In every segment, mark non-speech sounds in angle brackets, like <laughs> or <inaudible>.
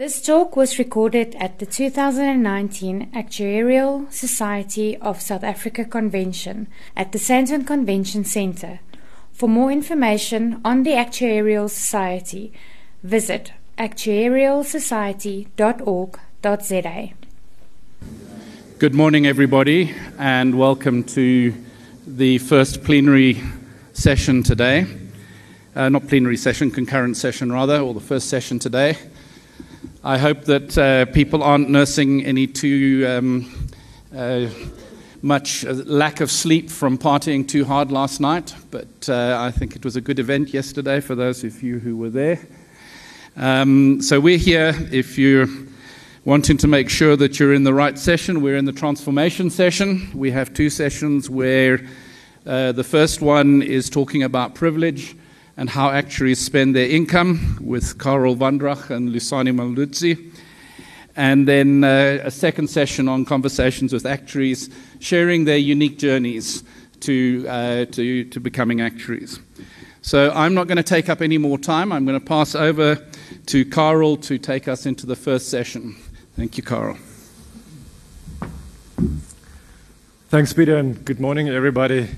This talk was recorded at the 2019 Actuarial Society of South Africa Convention at the Sandton Convention Centre. For more information on the Actuarial Society, visit actuarialsociety.org.za. Good morning, everybody, and welcome to the first plenary session today. Uh, not plenary session, concurrent session rather, or the first session today. I hope that uh, people aren't nursing any too um, uh, much uh, lack of sleep from partying too hard last night, but uh, I think it was a good event yesterday for those of you who were there. Um, so we're here if you're wanting to make sure that you're in the right session. We're in the transformation session. We have two sessions where uh, the first one is talking about privilege and how actuaries spend their income with Carel Wandrag and Lusani Mulaudzi. And then uh, a second session on conversations with actuaries, sharing their unique journeys to, uh, to, to becoming actuaries. So I'm not going to take up any more time. I'm going to pass over to Carel to take us into the first session. Thank you, Carel. Thanks, Peter, and good morning, everybody.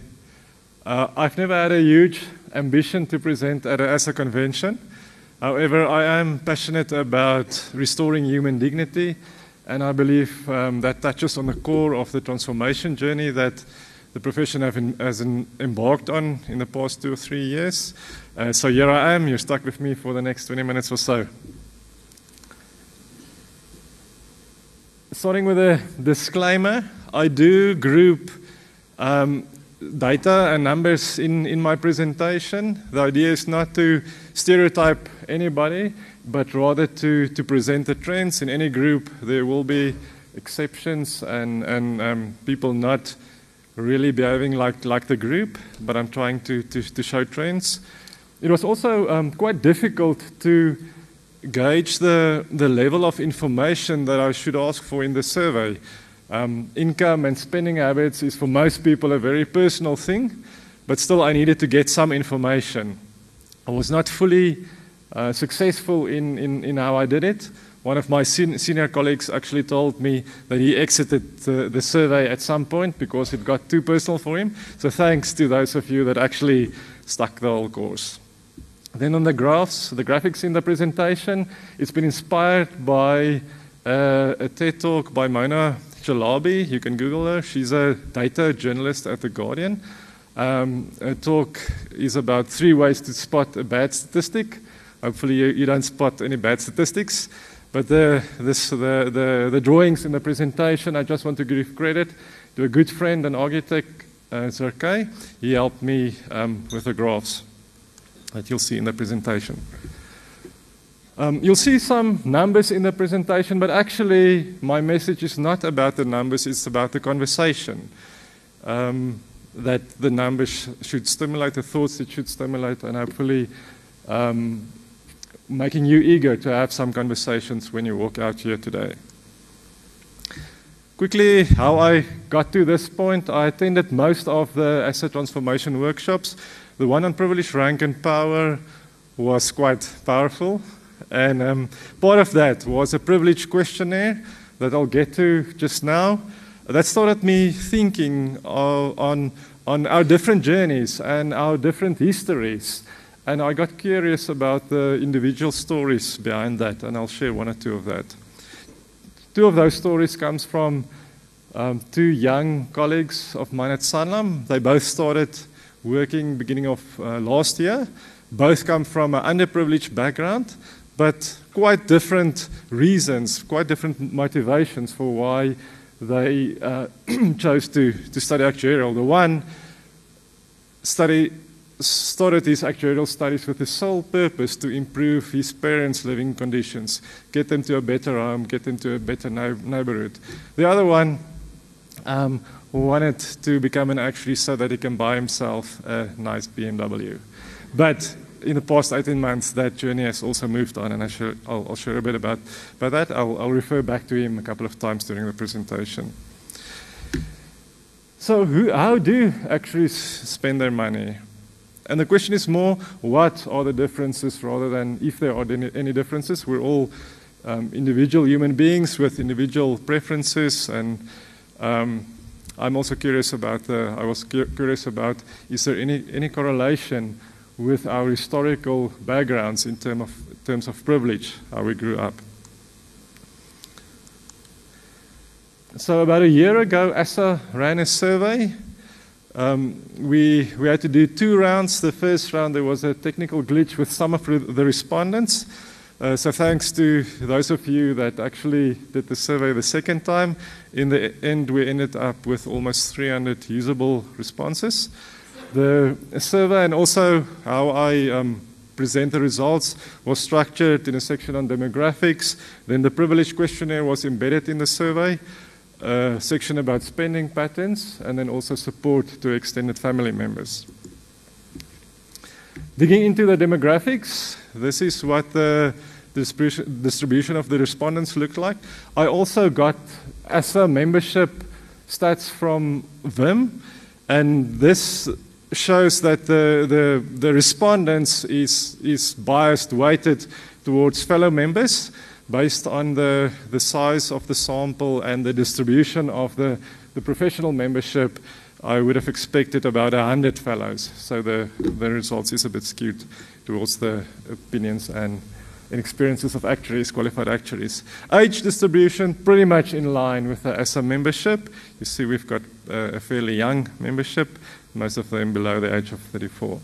Uh, I've never had a huge ambition to present at a ASA convention. However, I am passionate about restoring human dignity, and I believe um, that touches on the core of the transformation journey that the profession in, has in, embarked on in the past two or three years. Uh, so here I am. You're stuck with me for the next 20 minutes or so. Starting with a disclaimer, I do group um, data and numbers in, in my presentation. The idea is not to stereotype anybody, but rather to, to present the trends. In any group, there will be exceptions and, and um, people not really behaving like, like the group, but I'm trying to, to, to show trends. It was also um, quite difficult to gauge the, the level of information that I should ask for in the survey. Um, income and spending habits is for most people a very personal thing, but still I needed to get some information. I was not fully uh, successful in, in, in how I did it. One of my sen- senior colleagues actually told me that he exited the, the survey at some point because it got too personal for him. So thanks to those of you that actually stuck the whole course. Then on the graphs, the graphics in the presentation, it's been inspired by uh, a TED talk by Mona Chalabi. You can Google her. She's a data journalist at The Guardian. Um, her talk is about three ways to spot a bad statistic. Hopefully, you, you don't spot any bad statistics. But the, this, the, the, the, drawings in the presentation, I just want to give credit to a good friend and architect, uh, Zerkay. He helped me um, with the graphs that you'll see in the presentation. Um, you'll see some numbers in the presentation, but actually, my message is not about the numbers, it's about the conversation. Um, that the numbers sh- should stimulate, the thoughts it should stimulate, and hopefully um, making you eager to have some conversations when you walk out here today. Quickly, how I got to this point, I attended most of the asset transformation workshops. The one on privilege, rank, and power was quite powerful. And um, part of that was a privilege questionnaire that I'll get to just now. That started me thinking uh, on, on our different journeys and our different histories. And I got curious about the individual stories behind that, and I'll share one or two of that. Two of those stories comes from um, two young colleagues of mine at Sanlam. They both started working beginning of uh, last year. Both come from an underprivileged background, but quite different reasons, quite different motivations for why they uh, <clears throat> chose to, to study actuarial. The one study started his actuarial studies with the sole purpose to improve his parents' living conditions, get them to a better home, get them to a better neighborhood. The other one um, wanted to become an actuary so that he can buy himself a nice BMW. But in the past 18 months, that journey has also moved on, and I will I'll share a bit about, about that. I'll, I'll refer back to him a couple of times during the presentation. So, who, how do actuaries spend their money? And the question is more what are the differences rather than if there are any, differences. We're all um, individual human beings with individual preferences and um, I'm also curious about I was cu- curious about is there any, any correlation with our historical backgrounds in term of, terms of privilege, how we grew up. So about a year ago, ASA ran a survey. Um, we, we had to do two rounds. The first round, there was a technical glitch with some of the respondents. Uh, so thanks to those of you that actually did the survey the second time. In the end, we ended up with almost 300 usable responses. The survey and also how I um, present the results was structured in a section on demographics. Then the privilege questionnaire was embedded in the survey, a section about spending patterns, and then also support to extended family members. Digging into the demographics, this is what the distribution of the respondents looked like. I also got ASA membership stats from them, and this shows that the, the, the respondents is, is biased, weighted towards fellow members based on the, the size of the sample and the distribution of the, the professional membership. I would have expected about 100 fellows, so the, the results is a bit skewed towards the opinions and and experiences of actuaries, qualified actuaries. Age distribution, pretty much in line with the ASA membership. You see, we've got uh, a fairly young membership, most of them below the age of 34.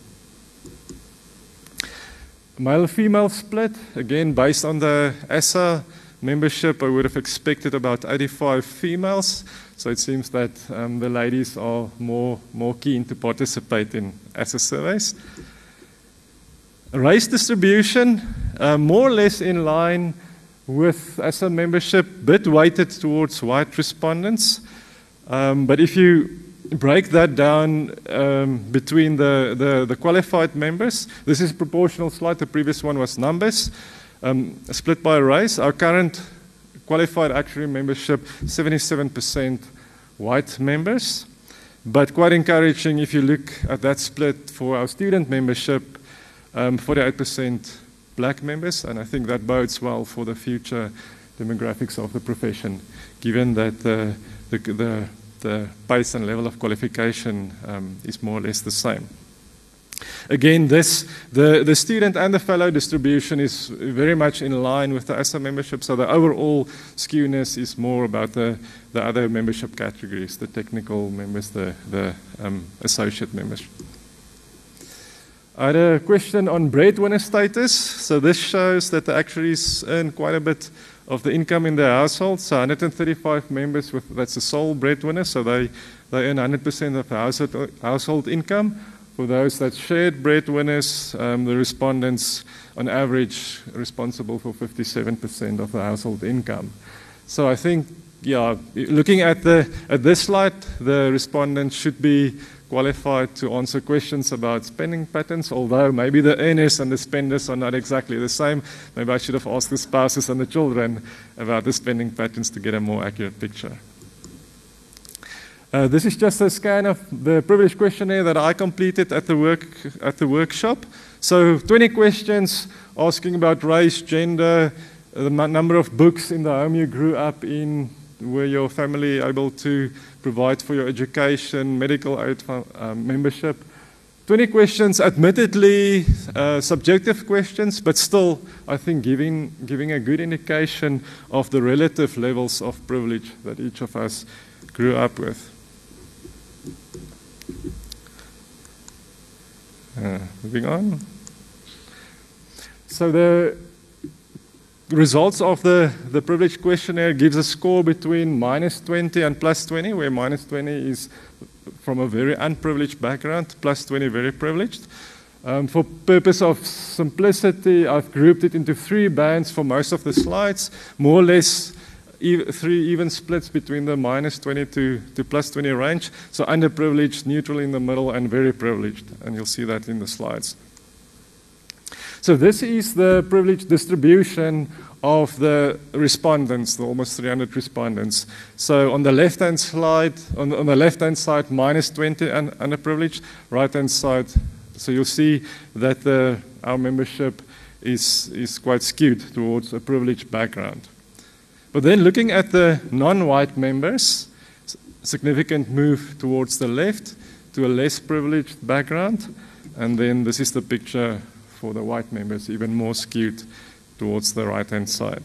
Male female split, again, based on the ASA membership, I would have expected about 85 females. So it seems that um, the ladies are more, more keen to participate in ASA surveys. Race distribution, uh, more or less in line with ASA membership, bit weighted towards white respondents. Um, but if you break that down um, between the, the, the, qualified members, this is a proportional slide. The previous one was numbers, um, split by race. Our current qualified actuary membership, 77% white members. But quite encouraging if you look at that split for our student membership, um, 48% black members, and I think that bodes well for the future demographics of the profession, given that the, the, the, the pace and level of qualification um, is more or less the same. Again, this, the, the student and the fellow distribution is very much in line with the ASA membership, so the overall skewness is more about the, the other membership categories, the technical members, the, the um, associate members. I had a question on breadwinner status. So this shows that the actuaries earn quite a bit of the income in their household. So 135 members with that's the sole breadwinner, so they, they earn 100% of the household, household income. For those that shared breadwinners, um, the respondents on average responsible for 57% of the household income. So I think, yeah, looking at the at this slide, the respondents should be qualified to answer questions about spending patterns, although maybe the earners and the spenders are not exactly the same. Maybe I should have asked the spouses and the children about the spending patterns to get a more accurate picture. Uh, this is just a scan of the privilege questionnaire that I completed at the, work, at the workshop. So 20 questions asking about race, gender, the number of books in the home you grew up in, were your family able to provide for your education, medical aid uh, membership? 20 questions, admittedly uh, subjective questions, but still, I think, giving, giving a good indication of the relative levels of privilege that each of us grew up with. Uh, moving on. So the results of the, the privilege questionnaire gives a score between minus 20 and plus 20, where minus 20 is from a very unprivileged background, plus 20 very privileged. Um, for purpose of simplicity, I've grouped it into three bands for most of the slides, more or less e- three even splits between the minus 20 to, to plus 20 range. So underprivileged, neutral in the middle, and very privileged. And you'll see that in the slides. So this is the privilege distribution of the respondents, the almost 300 respondents. So on the left-hand slide, on, on the left-hand side, minus 20 and underprivileged. Right-hand side, so you'll see that the, our membership is, is quite skewed towards a privileged background. But then looking at the non white members, significant move towards the left to a less privileged background. And then this is the picture for the white members, even more skewed towards the right hand side.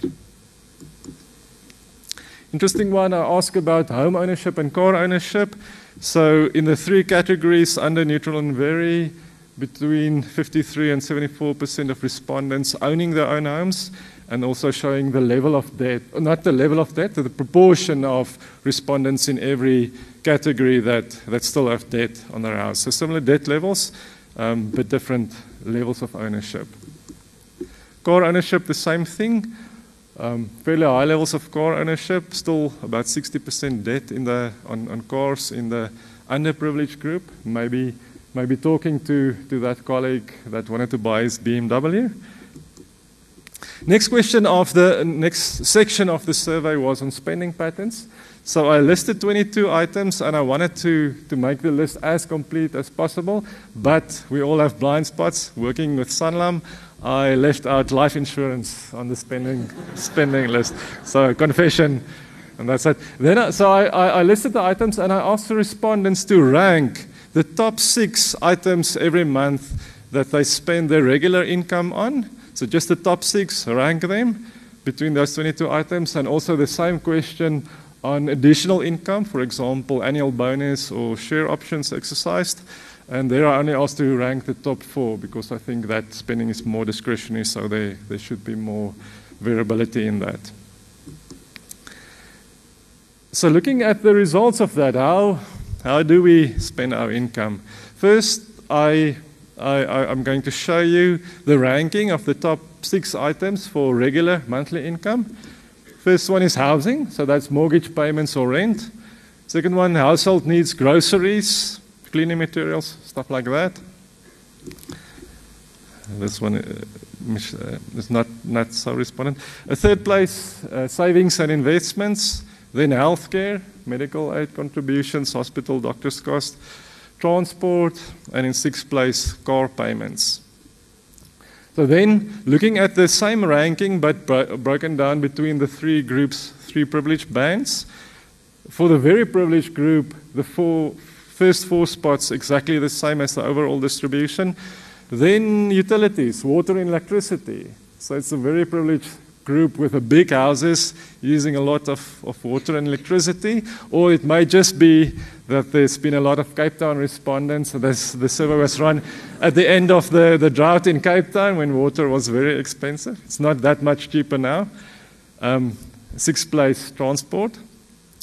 Interesting one, I ask about home ownership and car ownership. So, in the three categories under neutral and very, between 53 and 74 percent of respondents owning their own homes, and also showing the level of debt, not the level of debt, the proportion of respondents in every category that, that still have debt on their house. So similar debt levels, um, but different levels of ownership. Car ownership, the same thing. Um, fairly high levels of car ownership, still about 60% debt in the, on, on cars in the underprivileged group. Maybe, maybe talking to, to that colleague that wanted to buy his BMW. Next question of the next section of the survey was on spending patterns. So I listed 22 items and I wanted to, to make the list as complete as possible, but we all have blind spots. Working with Sanlam, I left out life insurance on the spending, spending list. So confession, and that's it. Then, I, so I, I listed the items and I asked the respondents to rank the top six items every month that they spend their regular income on so just the top six, rank them between those 22 items, and also the same question on additional income, for example, annual bonus or share options exercised. And there I only asked to rank the top four because I think that spending is more discretionary, so there, there should be more variability in that. So, looking at the results of that, how, how do we spend our income? First, I I, am going to show you the ranking of the top six items for regular monthly income. First one is housing, so that's mortgage payments or rent. Second one, household needs groceries, cleaning materials, stuff like that. This one uh, uh, is not, not so respondent. A third place, uh, savings and investments. Then healthcare, medical aid contributions, hospital, doctor's cost transport, and in sixth place, car payments. So then, looking at the same ranking but bro- broken down between the three groups, three privileged bands, for the very privileged group, the four, first four spots exactly the same as the overall distribution. Then utilities, water and electricity. So it's a very privileged group with a big houses using a lot of, of water and electricity, or it may just be that there's been a lot of Cape Town respondents. This, the survey was run at the end of the, the drought in Cape Town when water was very expensive. It's not that much cheaper now. Um, sixth place, transport.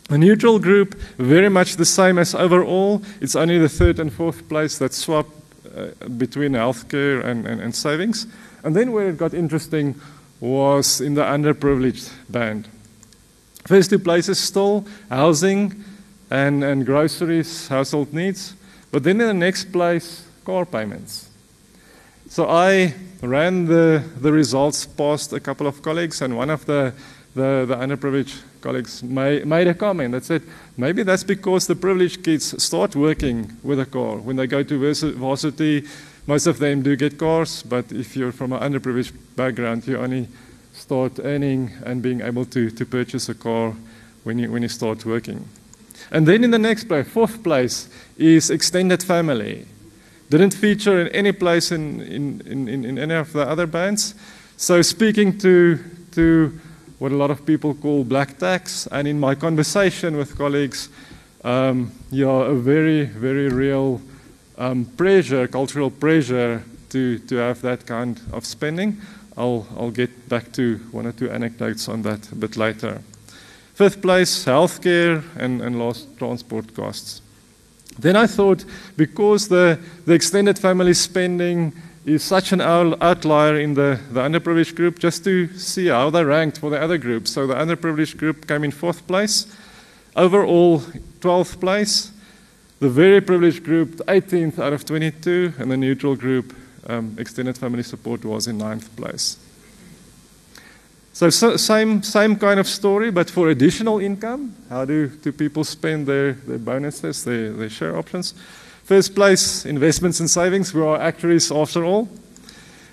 A neutral group, very much the same as overall. It's only the third and fourth place that swap uh, between healthcare and, and, and savings. And then where it got interesting was in the underprivileged band. First two places still housing and, and groceries, household needs. But then in the next place, car payments. So I ran the, the results past a couple of colleagues, and one of the, the, the underprivileged colleagues made, made a comment that said, maybe that's because the privileged kids start working with a car. When they go to varsity, most of them do get cars, but if you're from an underprivileged background, you only start earning and being able to, to purchase a car when you, when you start working. And then in the next place, fourth place, is extended family. Didn't feature in any place in, in, in, in any of the other bands. So speaking to, to what a lot of people call black tax, and in my conversation with colleagues, um, yeah, a very, very real um, pressure, cultural pressure to, to have that kind of spending. I'll, I'll get back to one or two anecdotes on that a bit later. Fifth place, healthcare, and, and last, transport costs. Then I thought, because the, the extended family spending is such an outlier in the, the underprivileged group, just to see how they ranked for the other groups. So the underprivileged group came in fourth place, overall 12th place. The very privileged group, 18th out of 22, and the neutral group, um, extended family support, was in ninth place. So, so, same, same kind of story, but for additional income, how do, do people spend their, their bonuses, their, their share options? First place, investments and savings. We are actuaries after all.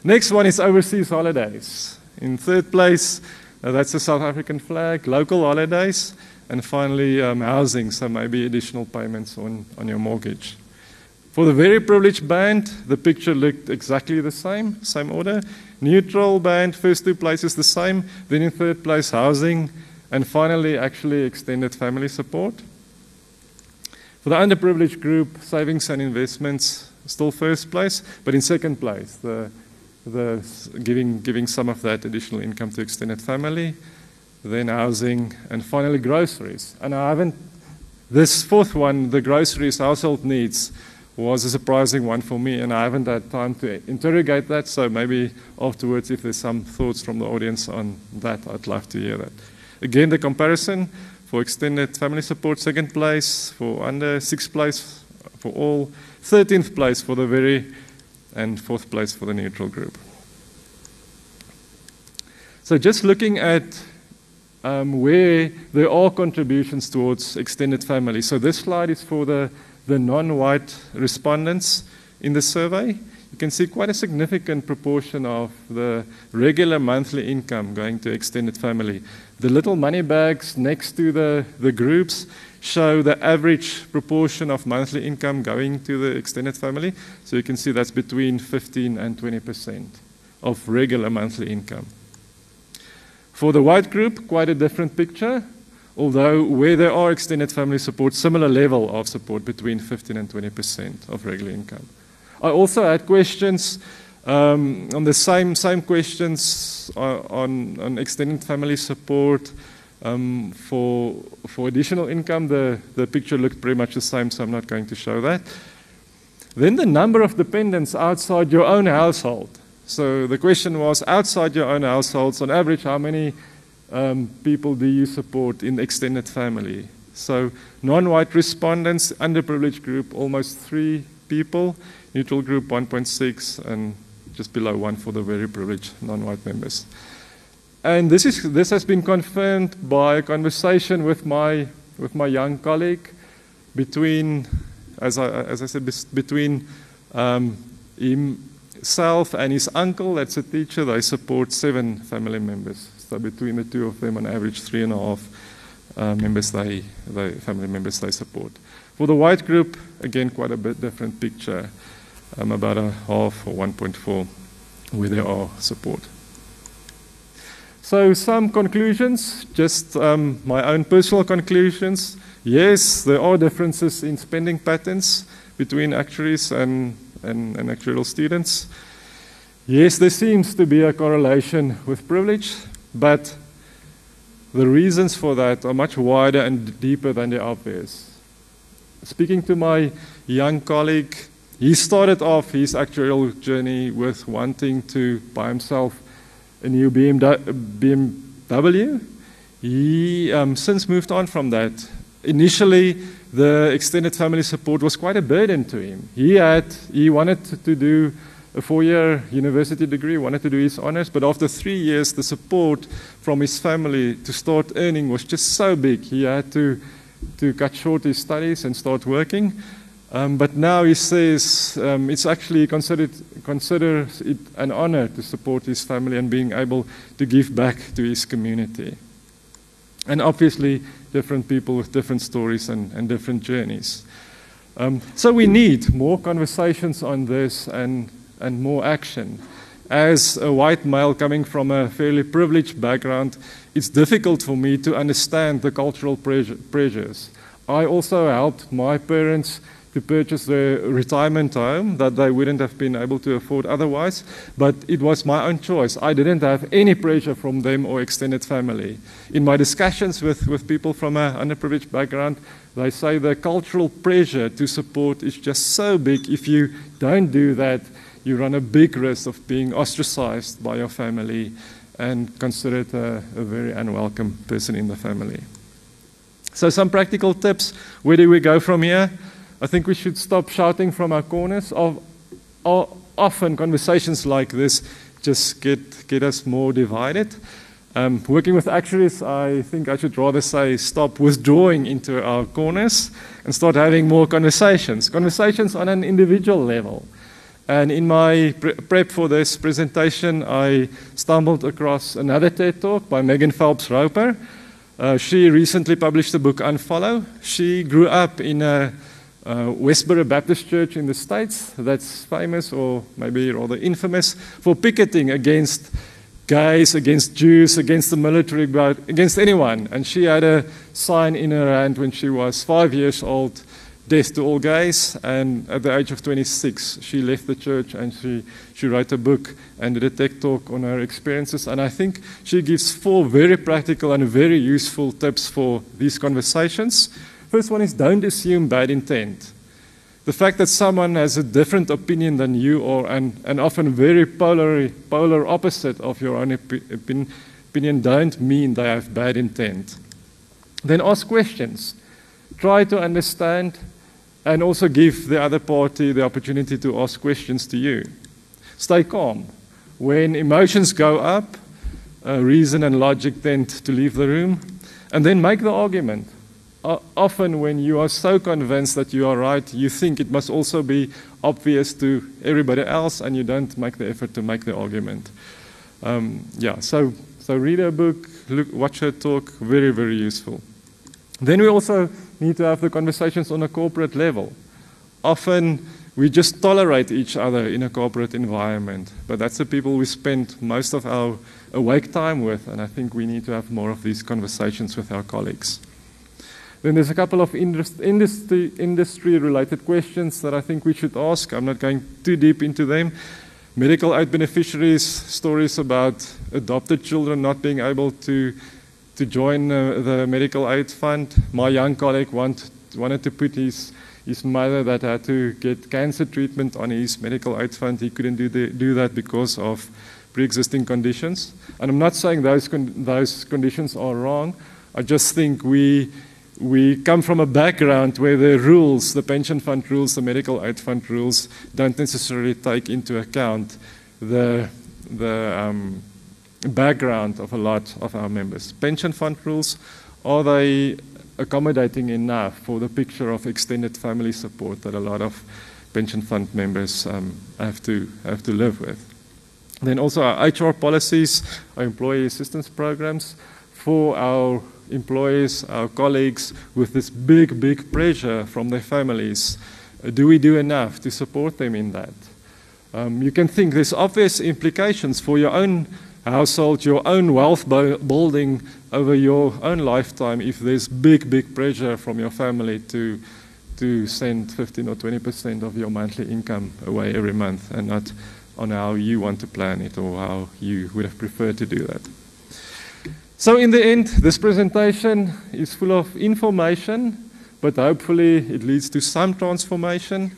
Next one is overseas holidays. In third place, uh, that's the South African flag, local holidays, and finally um, housing, so maybe additional payments on, on your mortgage. For the very privileged band, the picture looked exactly the same, same order. Neutral band, first two places the same, then in third place, housing, and finally, actually extended family support. For the underprivileged group, savings and investments still first place, but in second place, the, the giving, giving some of that additional income to extended family, then housing, and finally groceries. And I haven't, this fourth one, the groceries, household needs, was a surprising one for me, and I haven't had time to interrogate that, so maybe afterwards, if there's some thoughts from the audience on that, I'd love to hear that. Again, the comparison for extended family support, second place, for under, sixth place for all, 13th place for the very, and fourth place for the neutral group. So just looking at um, where there are contributions towards extended family. So this slide is for the, the non-white respondents in the survey you can see quite a significant proportion of the regular monthly income going to extended family. The little money bags next to the, the groups show the average proportion of monthly income going to the extended family. So you can see that's between 15 and 20% of regular monthly income. For the white group, quite a different picture, although where there are extended family support, similar level of support between 15 and 20% of regular income. I also had questions um, on the same same questions on, on extended family support um, for for additional income. The the picture looked pretty much the same, so I'm not going to show that. Then the number of dependents outside your own household. So the question was outside your own households, on average, how many um, people do you support in extended family? So non-white respondents, underprivileged group, almost three people neutral group 1.6, and just below 1 for the very privileged non-white members. And this, is, this has been confirmed by a conversation with my, with my young colleague between, as I, as I said, between um, himself and his uncle, that's a teacher, they support seven family members. So between the two of them, on average, three and a half uh, members they, they, family members they support. For the white group, again, quite a bit different picture um, about a half or 1.4 where there are support. So, some conclusions, just um, my own personal conclusions. Yes, there are differences in spending patterns between actuaries and, and, and actuarial students. Yes, there seems to be a correlation with privilege, but the reasons for that are much wider and deeper than the obvious. Speaking to my young colleague he started off his actuarial journey with wanting to buy himself a new BMW. He um, since moved on from that. Initially, the extended family support was quite a burden to him. He had he wanted to do a four-year university degree, wanted to do his honors, but after three years, the support from his family to start earning was just so big. He had to to cut short his studies and start working. Um, but now he says um, it's actually considered considers it an honor to support his family and being able to give back to his community. And obviously, different people with different stories and, and different journeys. Um, so we need more conversations on this and, and more action. As a white male coming from a fairly privileged background, it's difficult for me to understand the cultural pressures. I also helped my parents to purchase their retirement home that they wouldn't have been able to afford otherwise. But it was my own choice. I didn't have any pressure from them or extended family. In my discussions with, with people from an underprivileged background, they say the cultural pressure to support is just so big. If you don't do that, you run a big risk of being ostracized by your family and considered a, a very unwelcome person in the family. So, some practical tips. Where do we go from here? I think we should stop shouting from our corners. Of, often conversations like this just get, get us more divided. Um, working with actuaries, I think I should rather say stop withdrawing into our corners and start having more conversations. Conversations on an individual level. And in my pre prep for this presentation, I stumbled across another TED talk by Megan Phelps Roper. Uh, she recently published the book Unfollow. She grew up in a uh, Westboro Baptist Church in the States that's famous or maybe rather infamous for picketing against gays, against Jews, against the military, against anyone. And she had a sign in her hand when she was five years old death to all gays. And at the age of 26, she left the church and she, she wrote a book and did a TED talk on her experiences. And I think she gives four very practical and very useful tips for these conversations. First one is don't assume bad intent. The fact that someone has a different opinion than you or and, and often very polar, polar opposite of your own opinion, opinion don't mean they have bad intent. Then ask questions. Try to understand and also give the other party the opportunity to ask questions to you. Stay calm. When emotions go up, uh, reason and logic tend to leave the room, and then make the argument often when you are so convinced that you are right, you think it must also be obvious to everybody else, and you don't make the effort to make the argument. Um, yeah, so, so read a book, look, watch her talk, very, very useful. Then we also need to have the conversations on a corporate level. Often we just tolerate each other in a corporate environment, but that's the people we spend most of our awake time with, and I think we need to have more of these conversations with our colleagues. Then there's a couple of industry, industry related questions that I think we should ask. I'm not going too deep into them. Medical aid beneficiaries, stories about adopted children not being able to, to join uh, the medical aid fund. My young colleague want, wanted to put his, his mother that had to get cancer treatment on his medical aid fund. He couldn't do, the, do that because of pre existing conditions. And I'm not saying those, con those conditions are wrong. I just think we we come from a background where the rules, the pension fund rules, the medical aid fund rules, don't necessarily take into account the, the um, background of a lot of our members. Pension fund rules, are they accommodating enough for the picture of extended family support that a lot of pension fund members um, have, to, have to live with? Then also our HR policies, our employee assistance programs for our employees, our colleagues, with this big, big pressure from their families. Do we do enough to support them in that? Um, you can think there's obvious implications for your own household, your own wealth building over your own lifetime if there's big, big pressure from your family to, to send 15 or 20% of your monthly income away every month and not on how you want to plan it or how you would have preferred to do that. So in the end, this presentation is full of information, but hopefully it leads to some transformation.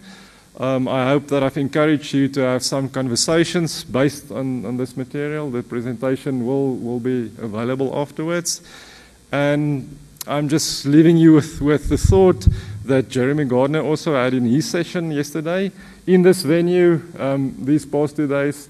Um, I hope that I've encouraged you to have some conversations based on, on this material. The presentation will, will be available afterwards. And I'm just leaving you with, with the thought that Jeremy Gardner also had in his session yesterday. In this venue, um, these past two days,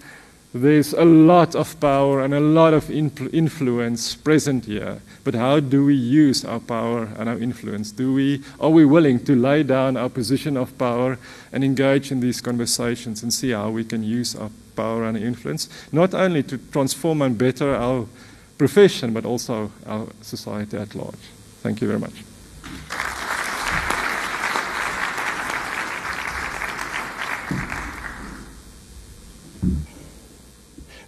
there's a lot of power and a lot of influence present here. But how do we use our power and our influence? Do we, are we willing to lay down our position of power and engage in these conversations and see how we can use our power and influence, not only to transform and better our profession, but also our society at large? Thank you very much.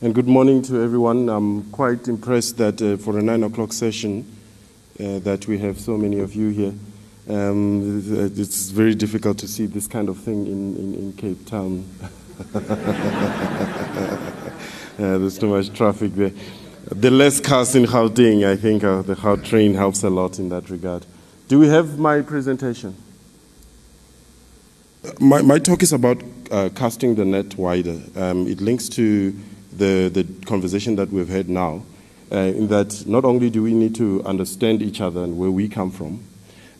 And good morning to everyone. I'm quite impressed that uh, for a nine o'clock session, uh, that we have so many of you here. Um, it's very difficult to see this kind of thing in, in, in Cape Town. <laughs> uh, there's too much traffic there. The less cars in Gauteng, I think uh, the Gautrain helps a lot in that regard. Do we have my presentation? My, my talk is about uh, casting the net wider. Um, it links to the, the conversation that we've had now, uh, in that not only do we need to understand each other and where we come from,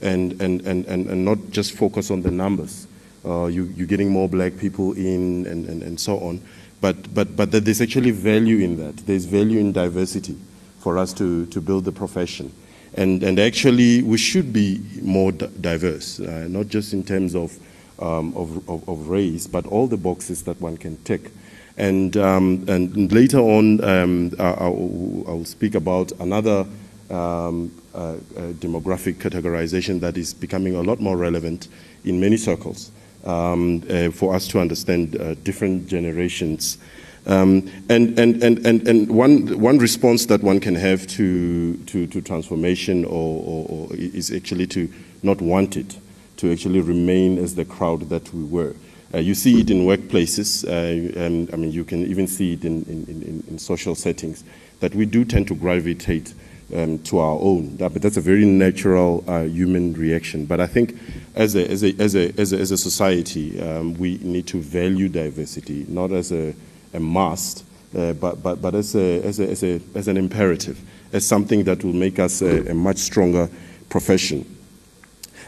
and, and, and, and, and not just focus on the numbers. Uh, you, you're getting more black people in and, and, and so on. But, but, but that there's actually value in that. There's value in diversity for us to, to build the profession. And, and actually, we should be more diverse, uh, not just in terms of um, of, of, of, race, but all the boxes that one can tick. And, um, and later on, um, I'll, I'll, speak about another um, uh, uh, demographic categorization that is becoming a lot more relevant in many circles um, uh, for us to understand uh, different generations. Um, and and, and, and, and one, one response that one can have to, to, to transformation or, or, or is actually to not want it, to actually remain as the crowd that we were. Uh, you see it in workplaces, uh, and I mean, you can even see it in, in, in, in social settings, that we do tend to gravitate um, to our own. That, but that's a very natural uh, human reaction. But I think as a, as a, as a, as a, as a society, um, we need to value diversity, not as a, a must, uh, but, but, but as, a, as, a, as, a, as an imperative, as something that will make us a, a much stronger profession.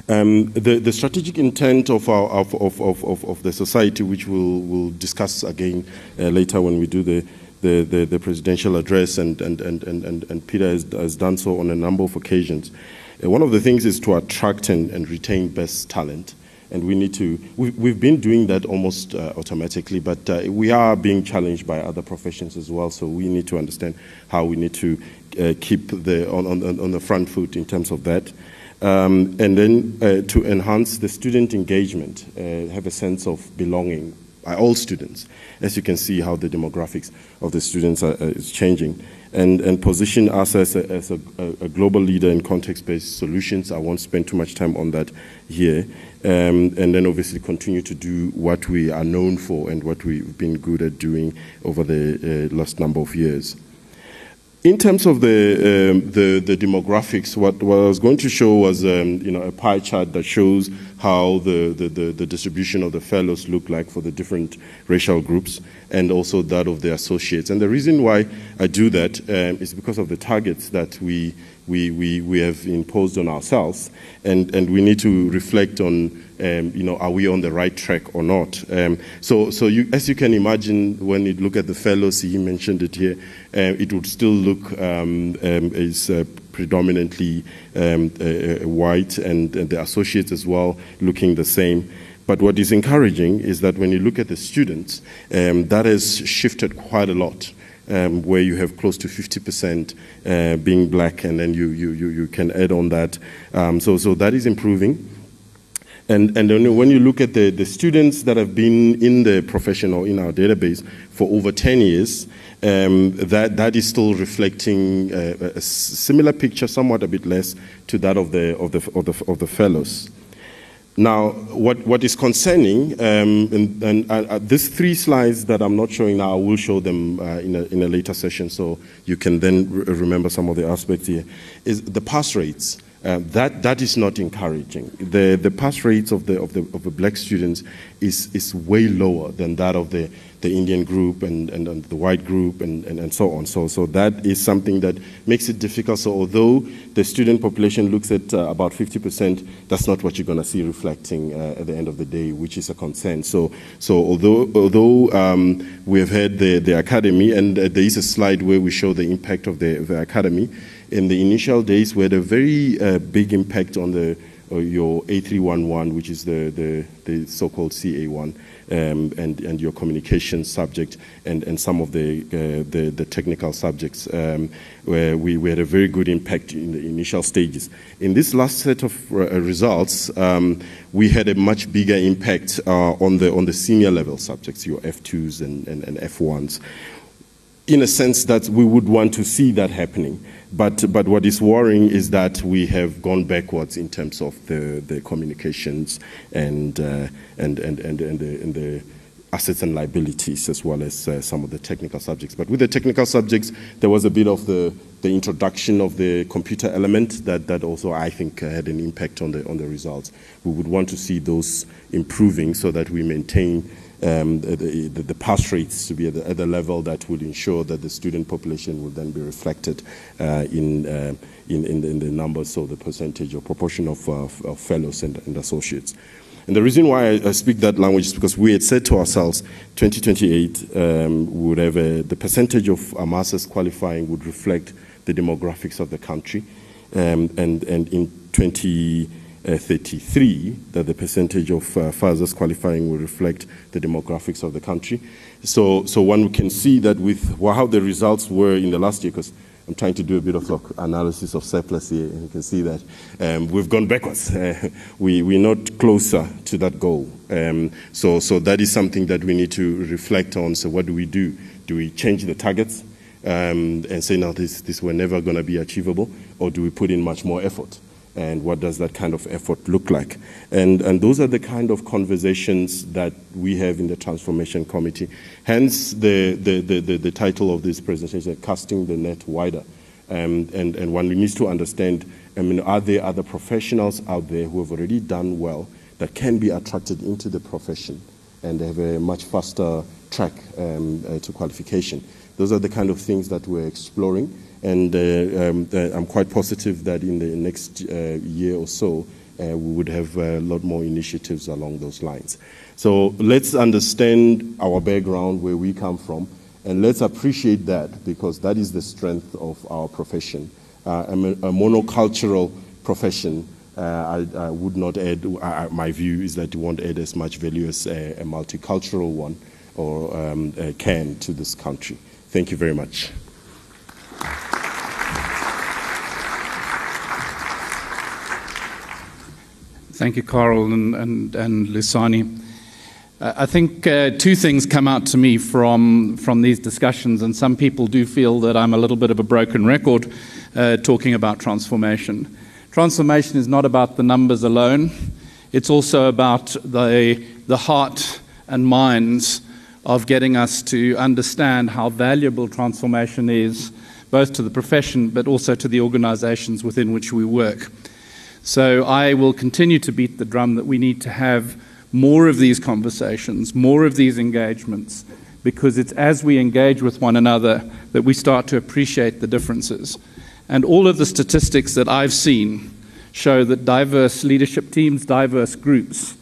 Um, the, the, strategic intent of, our, of, of, of, of, the society, which we'll, we'll discuss again uh, later when we do the, the, the, the, presidential address, and, and, and, and, and Peter has, has, done so on a number of occasions. Uh, one of the things is to attract and, and retain best talent. And we need to, we've, we've been doing that almost uh, automatically, but uh, we are being challenged by other professions as well. So we need to understand how we need to uh, keep the, on, on, on the front foot in terms of that. Um, and then uh, to enhance the student engagement, uh, have a sense of belonging by all students, as you can see how the demographics of the students are, uh, is changing, and, and position us as, a, as a, a global leader in context-based solutions. I won't spend too much time on that here. Um, and then obviously continue to do what we are known for and what we've been good at doing over the uh, last number of years. In terms of the, um, the, the, demographics, what, what, I was going to show was um, you know, a pie chart that shows how the, the, the, distribution of the fellows look like for the different racial groups and also that of the associates. And the reason why I do that um, is because of the targets that we, we, we, we have imposed on ourselves. And, and we need to reflect on um, you know, are we on the right track or not? Um, so, so you, as you can imagine, when you look at the fellows, he mentioned it here, uh, it would still look um, um as uh, predominantly um, uh, uh, white and, and the associates as well looking the same. But what is encouraging is that when you look at the students, um, that has shifted quite a lot. Um, where you have close to 50% uh, being black, and then you, you, you, you can add on that. Um, so, so that is improving. And, and when you look at the, the students that have been in the profession or in our database for over 10 years, um, that, that is still reflecting uh, a similar picture, somewhat a bit less, to that of the, of the, of the, of the fellows. Now, what, what is concerning, um, and, and uh, uh these three slides that I'm not showing now, I will show them uh, in, a, in a later session so you can then re remember some of the aspects here, is the pass rates. Uh, that, that is not encouraging. The, the pass rates of the, of, the, of the black students is, is way lower than that of the, the Indian group and, and, and the white group and, and, and so on. So, so that is something that makes it difficult. So although the student population looks at uh, about 50%, that's not what you're going to see reflecting uh, at the end of the day, which is a concern. So, so although, although um, we have had the, the academy, and uh, there is a slide where we show the impact of the, the academy, in the initial days we had a very uh, big impact on the uh, your A311, which is the, the, the so-called CA1, um, and, and your communication subject and, and some of the, uh, the, the, technical subjects, um, where we, we, had a very good impact in the initial stages. In this last set of uh, results, um, we had a much bigger impact uh, on, the, on the senior level subjects, your F2s and, and, and F1s, in a sense that we would want to see that happening. But, but what is worrying is that we have gone backwards in terms of the, the communications and, uh, and, and, and, and, the, and the assets and liabilities as well as uh, some of the technical subjects. But with the technical subjects, there was a bit of the, the introduction of the computer element that, that also I think uh, had an impact on the, on the results. We would want to see those improving so that we maintain um, the, the, the, pass rates to be at the, at the, level that would ensure that the student population would then be reflected uh, in, uh, in, in, the, in, the, numbers, so the percentage or proportion of, uh, of fellows and, and, associates. And the reason why I, I, speak that language is because we had said to ourselves, 2028 um, would have a, the percentage of our masters qualifying would reflect the demographics of the country, um, and, and in 20 uh, 33, that the percentage of uh, fathers qualifying will reflect the demographics of the country. So, so one can see that with how the results were in the last year, because I'm trying to do a bit of like analysis of surplus here, and you can see that um, we've gone backwards. Uh, <laughs> we, we're not closer to that goal. Um, so, so that is something that we need to reflect on. So, what do we do? Do we change the targets um, and say, no, this, this were never going to be achievable, or do we put in much more effort? And what does that kind of effort look like? And, and those are the kind of conversations that we have in the Transformation Committee. Hence the, the, the, the, the title of this presentation, Casting the Net Wider. Um, and, and one needs to understand, I mean, are there other professionals out there who have already done well that can be attracted into the profession and have a much faster track um, uh, to qualification? Those are the kind of things that we're exploring. And uh, um, I'm quite positive that in the next uh, year or so, uh, we would have a lot more initiatives along those lines. So let's understand our background, where we come from, and let's appreciate that because that is the strength of our profession. Uh, a, a, monocultural profession, uh, I, I, would not add, uh, my view is that it won't add as much value as a, a multicultural one or um, can to this country. Thank you very much. Thank you, Carel and, and, and Lusani. Uh, I think uh, two things come out to me from, from these discussions, and some people do feel that I'm a little bit of a broken record uh, talking about transformation. Transformation is not about the numbers alone, it's also about the, the heart and minds of getting us to understand how valuable transformation is, both to the profession but also to the organizations within which we work. So I will continue to beat the drum that we need to have more of these conversations, more of these engagements, because it's as we engage with one another that we start to appreciate the differences. And all of the statistics that I've seen show that diverse leadership teams, diverse groups,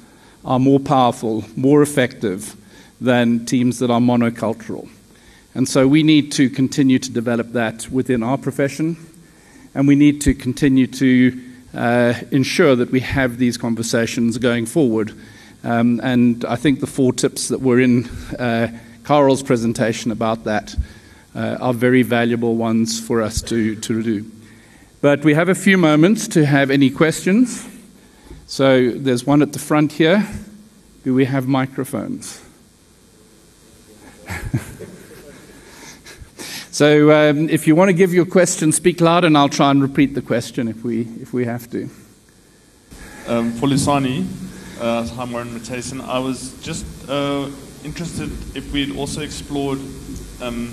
are more powerful, more effective than teams that are monocultural. And so we need to continue to develop that within our profession, and we need to continue to uh, ensure that we have these conversations going forward. Um, and I think the four tips that were in uh, Carel's presentation about that uh, are very valuable ones for us to, to do. But we have a few moments to have any questions. So there's one at the front here. Do we have microphones? <laughs> So um, if you want to give your question, speak loud, and I'll try and repeat the question if we, if we have to. Um, for Lusani, uh, hi Warren Matheson, I was just uh, interested if we'd also explored um,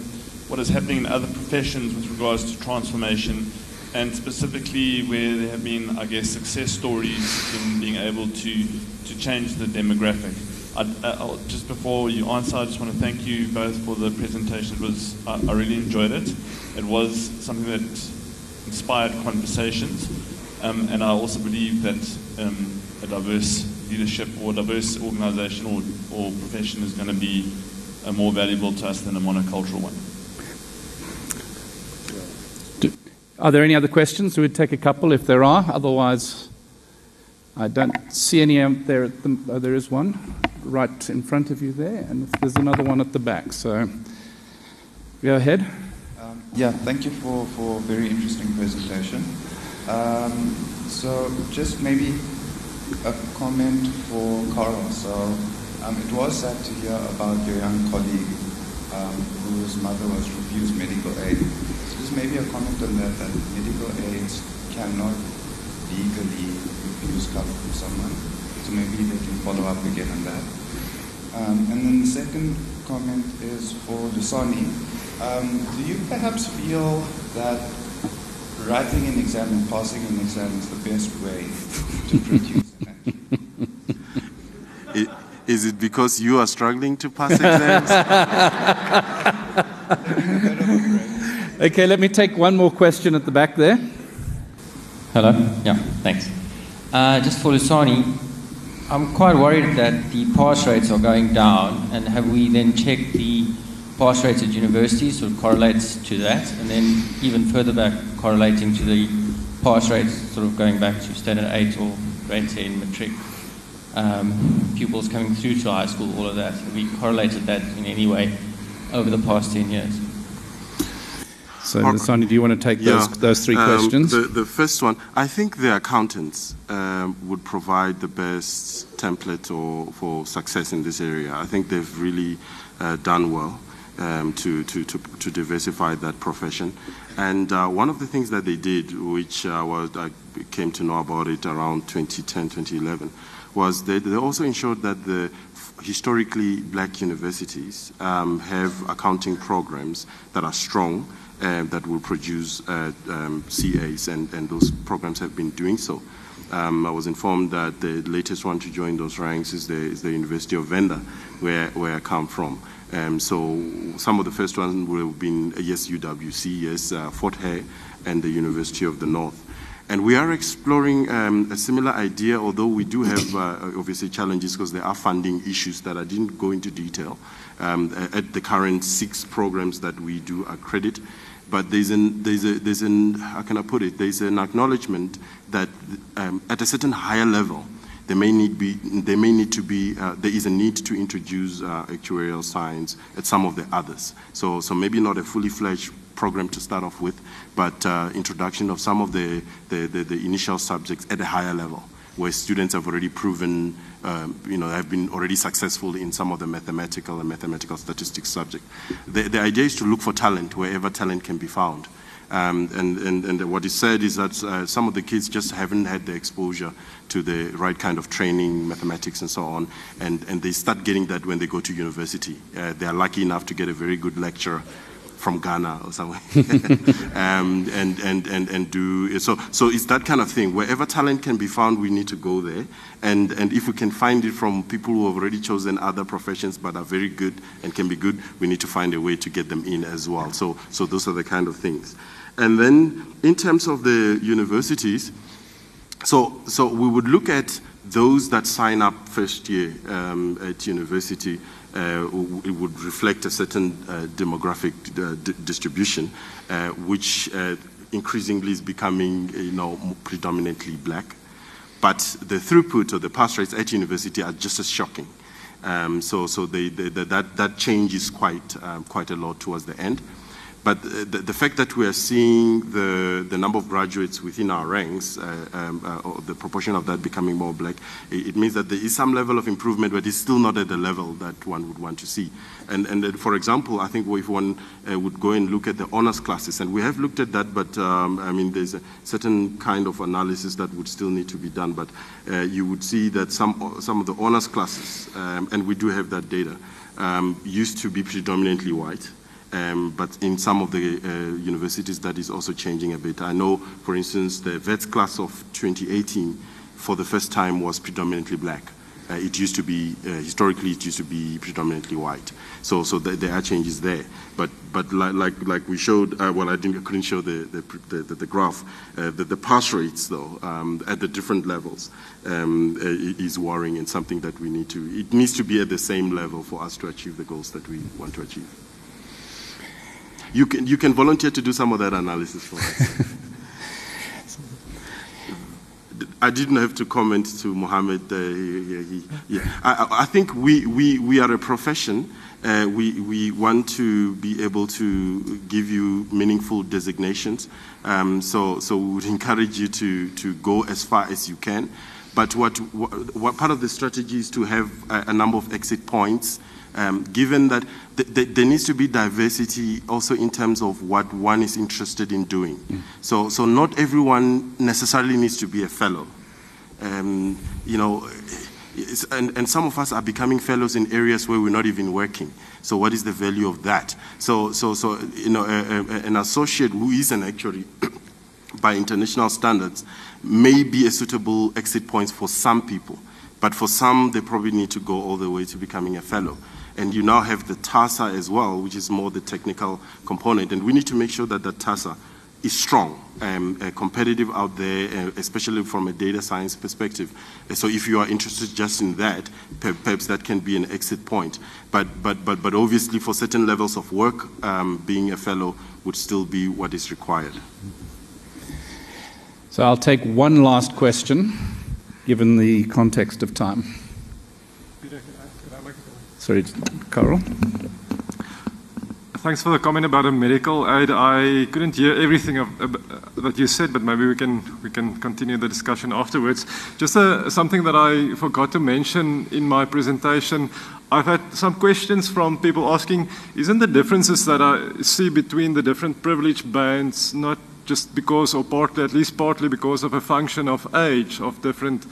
what is happening in other professions with regards to transformation, and specifically where there have been, I guess, success stories in being able to, to change the demographic. I, I, just before you answer, I just want to thank you both for the presentation. It was I, I really enjoyed it. It was something that inspired conversations, um, and I also believe that um, a diverse leadership or diverse organisation or, or profession is going to be uh, more valuable to us than a monocultural one. Are there any other questions? We would take a couple if there are. Otherwise, I don't see any out there. The, oh, there is one right in front of you there, and there's another one at the back. So go ahead. Um, yeah, thank you for, for a very interesting presentation. Um, so just maybe a comment for Carel. So um, it was sad to hear about your young colleague um, whose mother was refused medical aid. So just maybe a comment on that, that medical aids cannot legally refuse cover from someone. So maybe they can follow up again on that. Um, and then the second comment is for Lusani. Um, do you perhaps feel that writing an exam and passing an exam is the best way to produce it, Is it because you are struggling to pass exams? <laughs> okay, let me take one more question at the back there. Hello? Yeah, thanks. Uh, just for Lusani, I'm quite worried that the pass rates are going down, and have we then checked the pass rates at universities, sort of correlates to that, and then even further back, correlating to the pass rates, sort of going back to standard 8 or grade 10, matric, um, pupils coming through to high school, all of that? Have we correlated that in any way over the past 10 years? So, Lusani, do you want to take Yeah. those, those three Um, questions? The, the first one, I think the accountants um, would provide the best template or, for success in this area. I think they've really uh, done well um, to, to, to, to diversify that profession. And uh, one of the things that they did, which uh, was, I came to know about it around 2010, 2011, was they, they also ensured that the historically black universities um, have accounting programs that are strong uh, that will produce uh, um, CAs, and, and those programs have been doing so. Um, I was informed that the latest one to join those ranks is the, is the University of Venda, where, where I come from. Um, so some of the first ones will have been uh, yes UWC, yes uh, Fort Hare, and the University of the North. And we are exploring um, a similar idea, although we do have uh, obviously challenges because there are funding issues that I didn't go into detail um, at the current six programs that we do accredit. But there's an, there's a, there's an, how can I put it? There's an acknowledgement that um, at a certain higher level, there may need be, there may need to be, uh, there is a need to introduce uh, actuarial science at some of the others. So, so maybe not a fully fledged program to start off with, but uh, introduction of some of the, the, the, the initial subjects at a higher level, where students have already proven, um, you know, have been already successful in some of the mathematical and mathematical statistics subject. The, the idea is to look for talent wherever talent can be found. Um, and, and, and what is said is that uh, some of the kids just haven't had the exposure to the right kind of training, mathematics and so on, and, and they start getting that when they go to university. Uh, they are lucky enough to get a very good lecturer from Ghana or somewhere, <laughs> um, and, and, and, and do, so, so it's that kind of thing. Wherever talent can be found, we need to go there. And, and if we can find it from people who have already chosen other professions but are very good and can be good, we need to find a way to get them in as well. So, so those are the kind of things. And then in terms of the universities, so, so we would look at those that sign up first year um, at university. Uh, it would reflect a certain uh, demographic uh, distribution, which increasingly is becoming, you know, predominantly black. But the throughput or the pass rates at university are just as shocking. Um, so, so they, they, that that changes quite um, quite a lot towards the end. But the, the, fact that we are seeing the, the number of graduates within our ranks, uh, um, uh, or the proportion of that becoming more black, it, it, means that there is some level of improvement, but it's still not at the level that one would want to see. And, and for example, I think if one uh, would go and look at the honors classes, and we have looked at that, but um, I mean, there's a certain kind of analysis that would still need to be done. But uh, you would see that some, some of the honors classes, um, and we do have that data, um, used to be predominantly white. Um, but in some of the uh, universities that is also changing a bit. I know, for instance, the Wits class of 2018 for the first time was predominantly black. Uh, it used to be, uh, historically, it used to be predominantly white. So, so th- there are changes there. But, but like, like, like we showed, uh, well, I, didn't, I couldn't show the, the, the, the graph, uh, the, the pass rates, though, um, at the different levels um, is worrying and something that we need to, it needs to be at the same level for us to achieve the goals that we want to achieve. You can, you can volunteer to do some of that analysis for us. <laughs> I didn't have to comment to Mohammed. Uh, he, he, yeah. I, I, think we, we, we are a profession. Uh, we, we want to be able to give you meaningful designations. Um, so, so we would encourage you to, to go as far as you can. But what, what, what part of the strategy is to have a, a number of exit points um, given that th- th- there needs to be diversity also in terms of what one is interested in doing. Mm. So, so not everyone necessarily needs to be a fellow. Um, you know, and, and some of us are becoming fellows in areas where we're not even working. So, what is the value of that? So, so, so you know, a, a, an associate who is an actuary <coughs> by international standards may be a suitable exit point for some people. But for some, they probably need to go all the way to becoming a fellow and you now have the TASA as well, which is more the technical component. And we need to make sure that the TASA is strong and uh, competitive out there, uh, especially from a data science perspective. So if you are interested just in that, perhaps that can be an exit point. But, but, but, but obviously for certain levels of work, um, being a fellow would still be what is required. So I'll take one last question given the context of time. Sorry, Carel. Thanks for the comment about a medical aid. I couldn't hear everything of, uh, that you said, but maybe we can we can continue the discussion afterwards. Just uh, something that I forgot to mention in my presentation. I've had some questions from people asking, isn't the differences that I see between the different privilege bands not just because, or partly, at least partly because of a function of age of different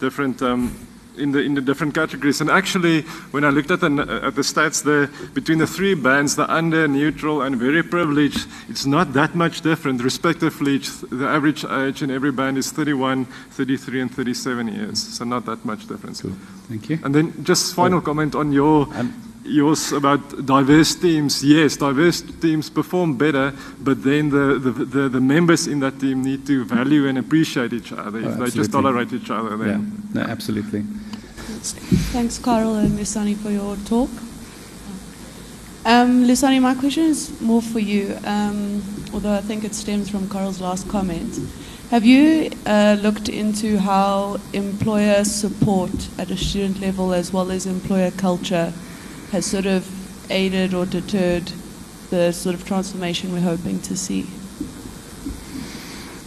different um, in the in the different categories. And actually, when I looked at the at the stats there between the three bands, the under, neutral, and very privileged, it's not that much different. Respectively, the average age in every band is 31, 33, and 37 years. So not that much difference. Cool. Thank you. And then just final oh. comment on your. Um, yours about diverse teams. Yes, diverse teams perform better, but then the, the, the, the, members in that team need to value and appreciate each other. If oh, they just tolerate each other, then. Yeah, no, absolutely. Thanks, Carel and Lusani, for your talk. Um, Lusani, my question is more for you, um, although I think it stems from Carel's last comment. Have you uh, looked into how employer support at a student level as well as employer culture has sort of aided or deterred the sort of transformation we're hoping to see?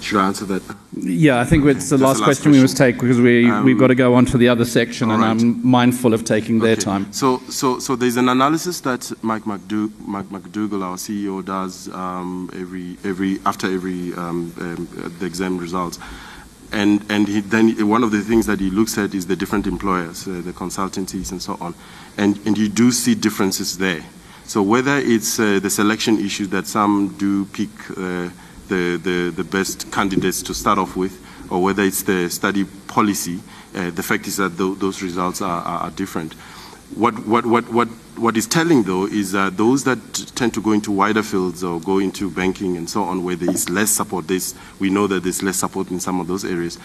Should I answer that? Yeah, I think it's the, last, the last, question, question, we must take because we, um, we've got to go on to the other section and right. I'm mindful of taking their time. So, so, so there's an analysis that Mike, McDoug- Mike McDougall, our CEO, does um, every, every, after every um, um, the exam results. And, and he, then one of the things that he looks at is the different employers, uh, the consultancies and so on. And, and you do see differences there. So whether it's uh, the selection issue that some do pick uh, the, the, the best candidates to start off with, or whether it's the study policy, uh, the fact is that th those results are, are, are different. What, what, what, what what is telling, though, is that those that tend to go into wider fields or go into banking and so on, where there is less support, this we know that there's less support in some of those areas.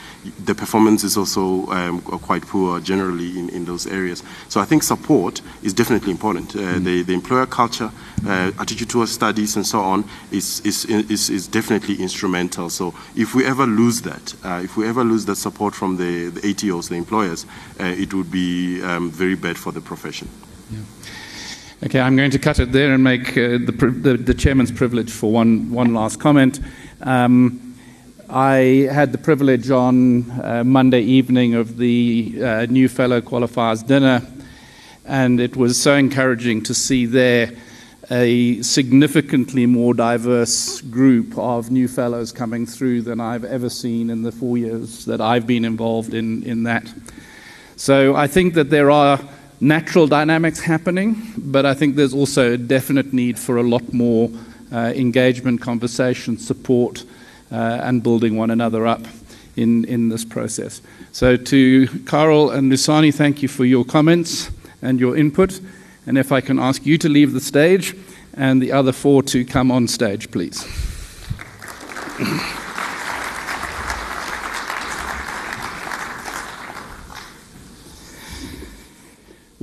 The performance is also um, quite poor generally in, in those areas. So I think support is definitely important. Uh, mm. the, the employer culture, uh, attitude towards studies, and so on is, is, is, is, definitely instrumental. So if we ever lose that, uh, if we ever lose that support from the, the ATOs, the employers, uh, it would be um, very bad for the profession. Yeah. Okay, I'm going to cut it there and make uh, the, the, the, chairman's privilege for one, one last comment. Um, I had the privilege on uh, Monday evening of the uh, new fellow qualifiers dinner, and it was so encouraging to see there a significantly more diverse group of new fellows coming through than I've ever seen in the four years that I've been involved in, in that. So I think that there are natural dynamics happening, but I think there's also a definite need for a lot more uh, engagement, conversation, support, uh, and building one another up in, in this process. So, to Carel and Lusani, thank you for your comments and your input. And if I can ask you to leave the stage and the other four to come on stage, please.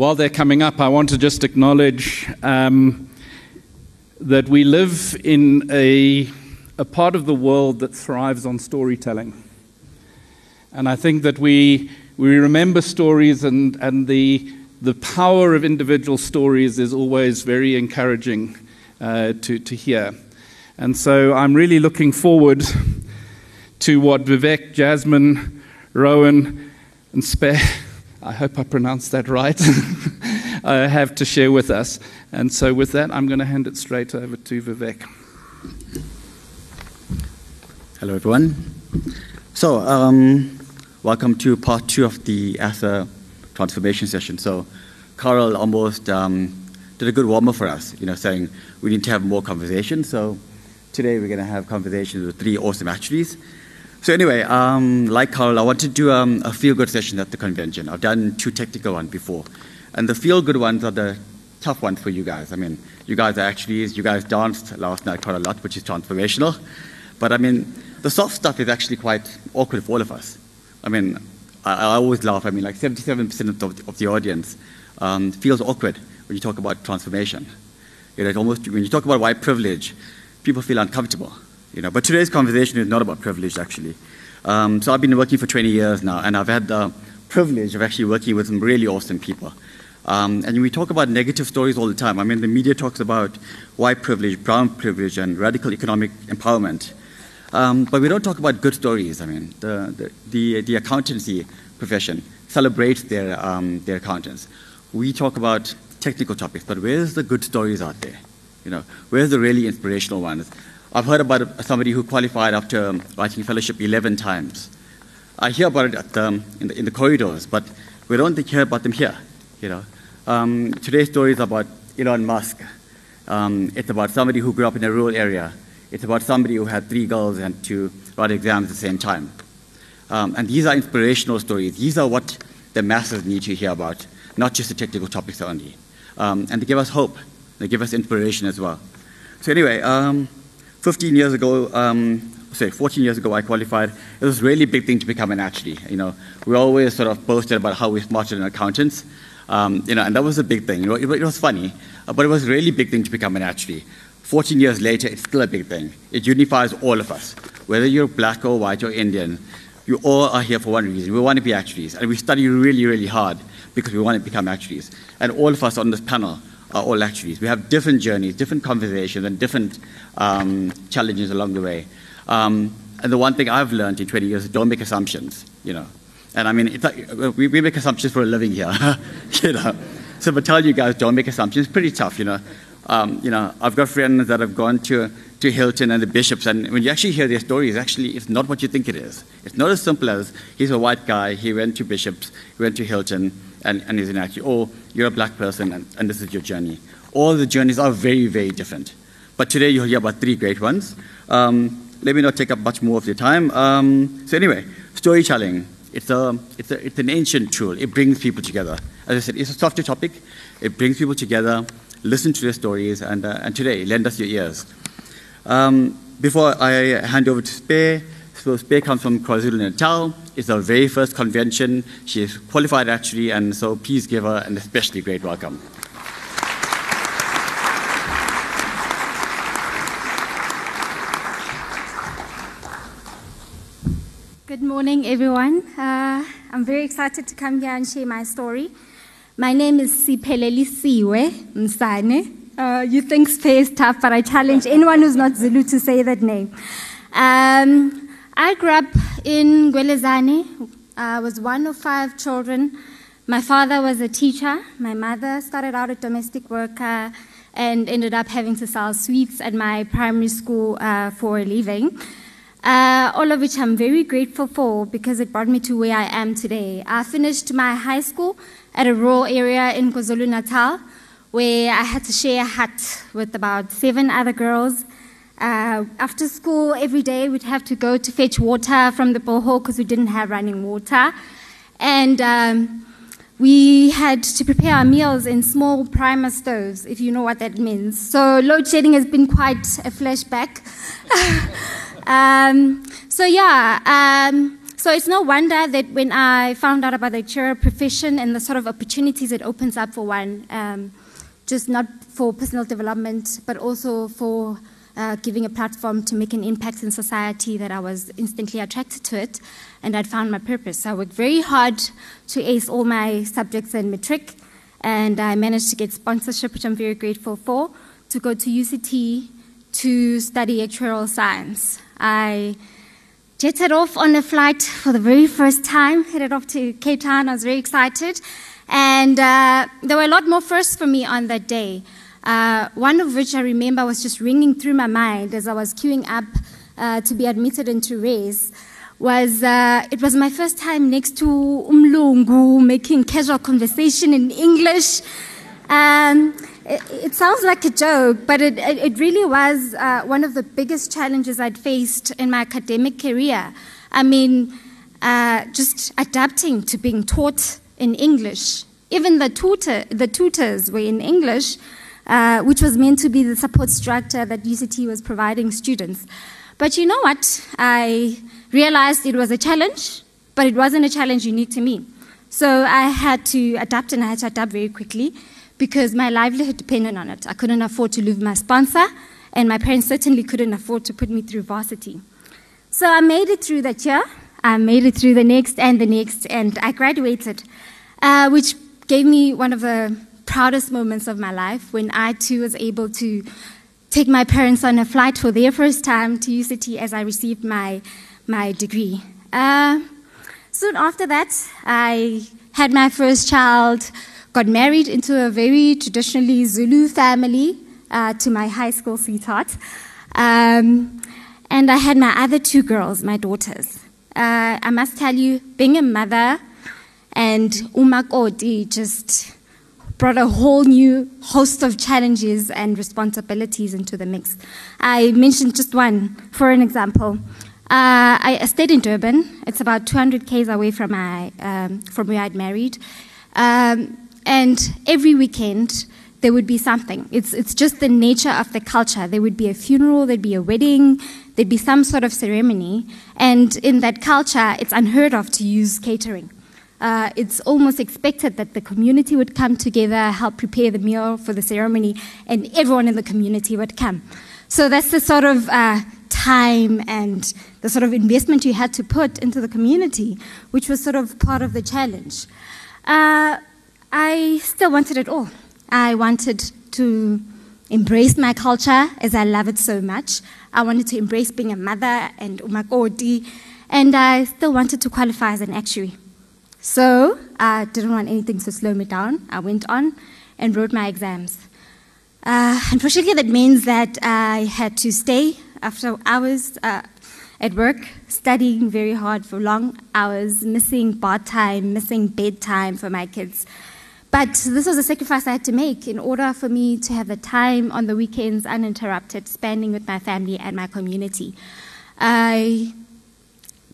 While they're coming up, I want to just acknowledge um, that we live in a, a part of the world that thrives on storytelling. And I think that we, we remember stories, and, and the, the power of individual stories is always very encouraging uh, to, to hear. And so I'm really looking forward to what Vivek, Jasmin, Rowan, and Sphe I hope I pronounced that right, <laughs> uh, have to share with us. And so, with that, I'm going to hand it straight over to Vivek. Hello, everyone. So, um, welcome to part two of the ASA transformation session. So, Carel almost um, did a good warm up for us, you know, saying we need to have more conversations. So, today we're going to have conversations with three awesome actuaries. So anyway, um, like Carel, I want to do um, a feel-good session at the convention. I've done two technical ones before. And the feel-good ones are the tough ones for you guys. I mean, you guys are actually, you guys danced last night quite a lot, which is transformational. But I mean, the soft stuff is actually quite awkward for all of us. I mean, I, I always laugh. I mean, like 77% of the, of the audience um, feels awkward when you talk about transformation. You know, almost, when you talk about white privilege, people feel uncomfortable. You know, but today's conversation is not about privilege, actually. Um, so I've been working for 20 years now, and I've had the privilege of actually working with some really awesome people. Um, and we talk about negative stories all the time. I mean, the media talks about white privilege, brown privilege, and radical economic empowerment. Um, but we don't talk about good stories. I mean, the, the, the, accountancy profession celebrates their, um, their accountants. We talk about technical topics, but where's the good stories out there? You know, where's the really inspirational ones? I've heard about somebody who qualified after writing fellowship 11 times. I hear about it the, in, the, in, the, corridors, but we don't hear about them here. You know, um, today's story is about Elon Musk. Um, it's about somebody who grew up in a rural area. It's about somebody who had three girls and to write exams at the same time. Um, and these are inspirational stories. These are what the masses need to hear about, not just the technical topics only. Um, and they give us hope. They give us inspiration as well. So anyway, um, 15 years ago, um, say 14 years ago, I qualified. It was a really big thing to become an actuary. You know, we always sort of boasted about how we're smarter than accountants. Um, you know, and that was a big thing. You know, it, it was funny, uh, but it was a really big thing to become an actuary. 14 years later, it's still a big thing. It unifies all of us, whether you're black or white or Indian. You all are here for one reason. We want to be actuaries, and we study really, really hard because we want to become actuaries. And all of us on this panel are all actuaries. We have different journeys, different conversations, and different um, challenges along the way. Um, and the one thing I've learned in 20 years is don't make assumptions, you know. And I mean, like, we, we, make assumptions for a living here, <laughs> you know. So, but tell you guys, don't make assumptions. It's pretty tough, you know. Um, you know, I've got friends that have gone to, to Hilton and the bishops, and when you actually hear their stories, actually, it's not what you think it is. It's not as simple as he's a white guy, he went to bishops, he went to Hilton, and, and he's an or you're a black person, and, and this is your journey. All the journeys are very, very different. But today you'll hear about three great ones. Um, let me not take up much more of your time. Um, so anyway, storytelling. It's, a, it's, a, it's an ancient tool. It brings people together. As I said, it's a softer topic. It brings people together listen to their stories, and, uh, and today, lend us your ears. Um, before I hand over to Sphe, so Sphe comes from KwaZulu-Natal. It's our very first convention. She is qualified actually, and so please give her an especially great welcome. Good morning, everyone. Uh, I'm very excited to come here and share my story. My name is Sipheleli Siwe Msane. Uh, you think space is tough, but I challenge anyone who's not Zulu to say that name. Um, I grew up in Ngwelezane. I was one of five children. My father was a teacher. My mother started out a domestic worker and ended up having to sell sweets at my primary school uh, for a living. Uh, all of which I'm very grateful for because it brought me to where I am today. I finished my high school at a rural area in KwaZulu Natal where I had to share a hut with about seven other girls. Uh, after school, every day we'd have to go to fetch water from the borehole because we didn't have running water. And um, we had to prepare our meals in small primer stoves, if you know what that means. So load shedding has been quite a flashback. <laughs> um, so, yeah. Um, so it's no wonder that when I found out about the actuarial profession and the sort of opportunities it opens up for one, um, just not for personal development, but also for uh, giving a platform to make an impact in society, that I was instantly attracted to it, and I'd found my purpose. I worked very hard to ace all my subjects in matric, and I managed to get sponsorship, which I'm very grateful for, to go to UCT to study actuarial science. I jetted off on a flight for the very first time, headed off to Cape Town. I was very excited. And uh, there were a lot more firsts for me on that day. Uh, one of which I remember was just ringing through my mind as I was queuing up uh, to be admitted into race. Was uh, it was my first time next to Umlungu making casual conversation in English. Um, it, it, sounds like a joke, but it, it really was uh, one of the biggest challenges I'd faced in my academic career. I mean, uh, just adapting to being taught in English. Even the tutor, the tutors were in English, uh, which was meant to be the support structure that UCT was providing students. But you know what? I realized it was a challenge, but it wasn't a challenge unique to me. So I had to adapt, and I had to adapt very quickly because my livelihood depended on it. I couldn't afford to lose my sponsor, and my parents certainly couldn't afford to put me through varsity. So I made it through that year. I made it through the next and the next, and I graduated, uh, which gave me one of the proudest moments of my life when I too was able to take my parents on a flight for their first time to UCT as I received my, my degree. Uh, soon after that, I had my first child, got married into a very traditionally Zulu family uh, to my high school sweetheart. Um, and I had my other two girls, my daughters. Uh, I must tell you, being a mother and umakoti just brought a whole new host of challenges and responsibilities into the mix. I mentioned just one for an example. Uh, I stayed in Durban. It's about 200 k's away from my um, from where I'd married, um, and every weekend there would be something. It's it's just the nature of the culture. There would be a funeral, there'd be a wedding, there'd be some sort of ceremony, and in that culture, it's unheard of to use catering uh, it's almost expected that the community would come together, help prepare the meal for the ceremony, and everyone in the community would come. So that's the sort of uh, time and the sort of investment you had to put into the community, which was sort of part of the challenge. Uh, I still wanted it all. I wanted to embrace my culture as I love it so much. I wanted to embrace being a mother and umakoti, and I still wanted to qualify as an actuary. So I didn't want anything to slow me down. I went on and wrote my exams. Uh, unfortunately, that means that I had to stay after hours uh, at work, studying very hard for long hours, missing bath time, missing bedtime for my kids. But this was a sacrifice I had to make in order for me to have the time on the weekends uninterrupted, spending with my family and my community. I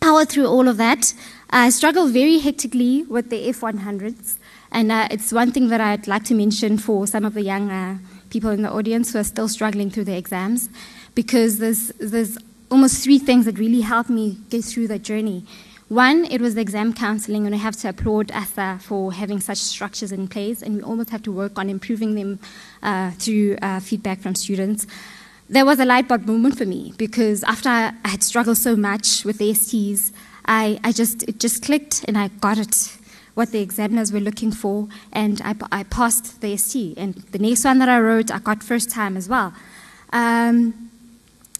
powered through all of that. I struggle very hectically with the F100s, and uh, it's one thing that I'd like to mention for some of the young uh, people in the audience who are still struggling through the exams, because there's, there's almost three things that really helped me get through that journey. One, it was the exam counseling, and I have to applaud ASA for having such structures in place, and we almost have to work on improving them uh, through uh, feedback from students. There was a light bulb moment for me because after I had struggled so much with the STs, I, I just, it just clicked and I got it, what the examiners were looking for, and I, I passed the ST. And the next one that I wrote, I got first time as well. Um,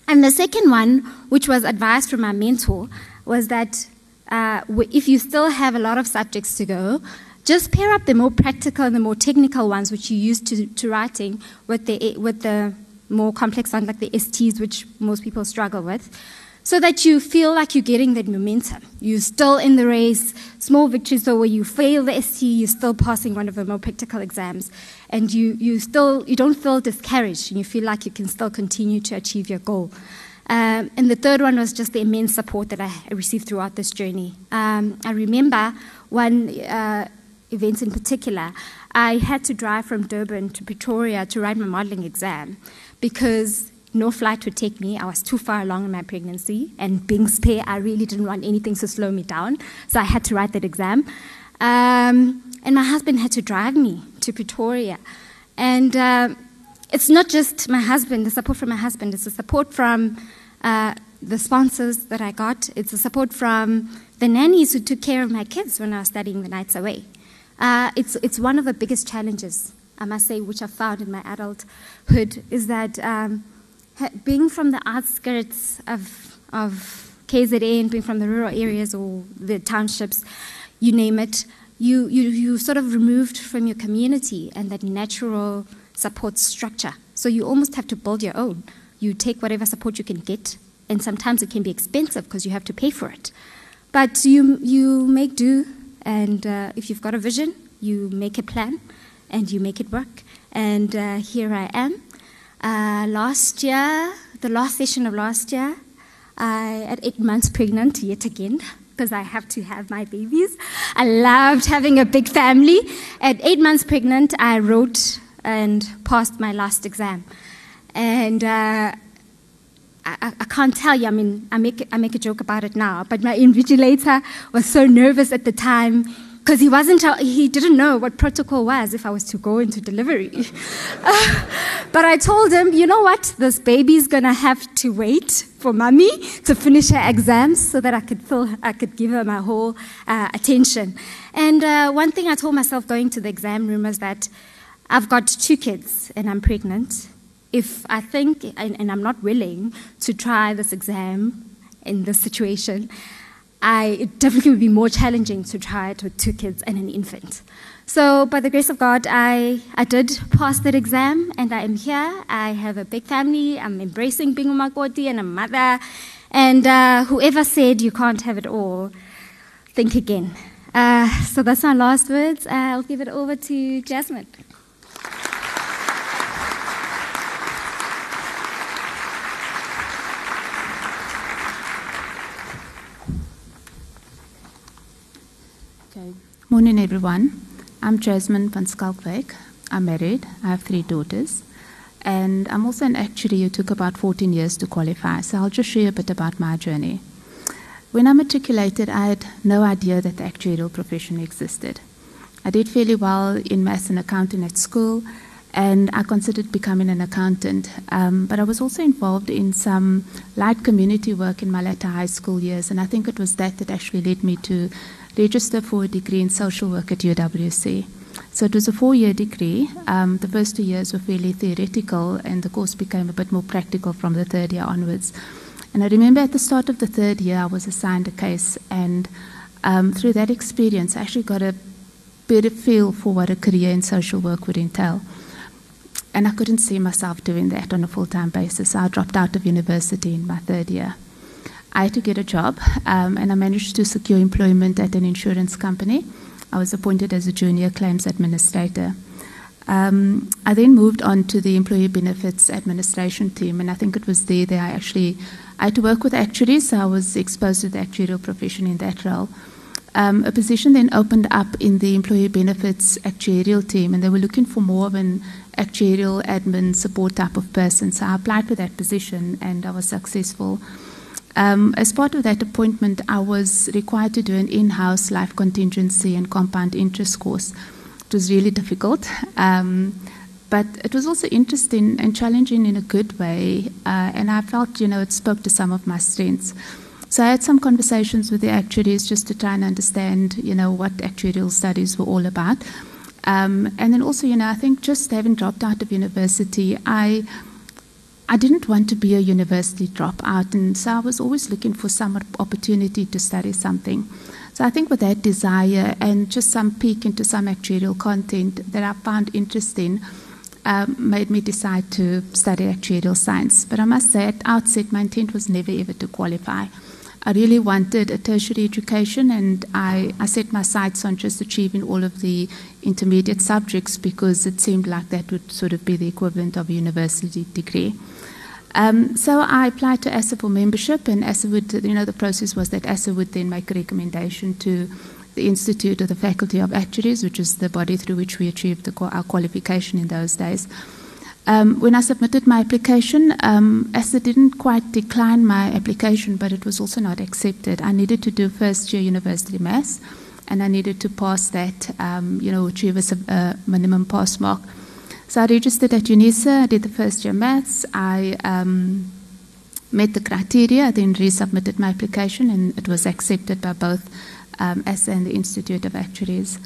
and the second one, which was advice from my mentor, was that uh, if you still have a lot of subjects to go, just pair up the more practical and the more technical ones, which you use to, to writing, with the, with the more complex ones like the STs, which most people struggle with so that you feel like you're getting that momentum. You're still in the race, small victories, so where you fail the ST, you're still passing one of the more practical exams, and you, you still you don't feel discouraged, and you feel like you can still continue to achieve your goal. Um, and the third one was just the immense support that I received throughout this journey. Um, I remember one uh, event in particular. I had to drive from Durban to Pretoria to write my modeling exam because no flight would take me. I was too far along in my pregnancy, and being Sphe, I really didn't want anything to slow me down. So I had to write that exam. Um, and my husband had to drive me to Pretoria. And uh, it's not just my husband, the support from my husband, it's the support from uh, the sponsors that I got, it's the support from the nannies who took care of my kids when I was studying the nights away. Uh, it's, it's one of the biggest challenges, I must say, which I found in my adulthood, is that. Um, being from the outskirts of, of KZN, being from the rural areas or the townships, you name it, you, you, you sort of removed from your community and that natural support structure. So you almost have to build your own. You take whatever support you can get, and sometimes it can be expensive because you have to pay for it. But you, you make do, and uh, if you've got a vision, you make a plan and you make it work. And uh, here I am uh, last year, the last session of last year, I at eight months pregnant yet again because I have to have my babies. I loved having a big family. At eight months pregnant, I wrote and passed my last exam, and. Uh, I, I, can't tell you. I mean, I make, I make a joke about it now, but my invigilator was so nervous at the time because he wasn't, he didn't know what protocol was if I was to go into delivery. <laughs> but I told him, you know what, this baby's gonna have to wait for mommy to finish her exams so that I could feel, I could give her my whole uh, attention. And uh, one thing I told myself going to the exam room was that I've got two kids and I'm pregnant. If I think and, and I'm not willing to try this exam in this situation, I, it definitely would be more challenging to try it with two kids and an infant. So, by the grace of God, I, I did pass that exam and I am here. I have a big family. I'm embracing being umakoti and a mother. And uh, whoever said you can't have it all, think again. Uh, so, that's my last words. Uh, I'll give it over to Jasmin. Morning, everyone. I'm Jasmin van Schalkwyk. I'm married. I have three daughters. And I'm also an actuary who took about 14 years to qualify. So I'll just share a bit about my journey. When I matriculated, I had no idea that the actuarial profession existed. I did fairly well in maths and accounting at school, and I considered becoming an accountant. Um, but I was also involved in some light community work in my latter high school years, and I think it was that that actually led me to register for a degree in social work at UWC. So it was a four year degree. Um, the first two years were fairly theoretical, and the course became a bit more practical from the third year onwards. And I remember at the start of the third year, I was assigned a case, and um, through that experience, I actually got a better feel for what a career in social work would entail. And I couldn't see myself doing that on a full time basis. So I dropped out of university in my third year. I had to get a job, um, and I managed to secure employment at an insurance company. I was appointed as a junior claims administrator. Um, I then moved on to the employee benefits administration team, and I think it was there that I actually I had to work with actuaries, so I was exposed to the actuarial profession in that role. Um, a position then opened up in the employee benefits actuarial team, and they were looking for more of an actuarial admin support type of person. So I applied for that position, and I was successful. Um, as part of that appointment, I was required to do an in house life contingency and compound interest course. It was really difficult, um, but it was also interesting and challenging in a good way, uh, and I felt, you know, it spoke to some of my strengths. So I had some conversations with the actuaries just to try and understand, you know, what actuarial studies were all about. Um, and then also, you know, I think just having dropped out of university, I I didn't want to be a university dropout, and so I was always looking for some opportunity to study something. So I think with that desire and just some peek into some actuarial content that I found interesting um, made me decide to study actuarial science. But I must say, at outset, my intent was never ever to qualify. I really wanted a tertiary education, and I, I set my sights on just achieving all of the intermediate subjects because it seemed like that would sort of be the equivalent of a university degree. Um, so I applied to ASA for membership, and ASA would, you know, the process was that ASA would then make a recommendation to the Institute of the Faculty of Actuaries, which is the body through which we achieved the, our qualification in those days. Um, when I submitted my application, um, ASA didn't quite decline my application, but it was also not accepted. I needed to do first year university maths, and I needed to pass that, um, you know, achieve a, a minimum pass mark. So I registered at UNISA, I did the first year maths, I um, met the criteria, then resubmitted my application, and it was accepted by both um, ASA and the Institute of Actuaries.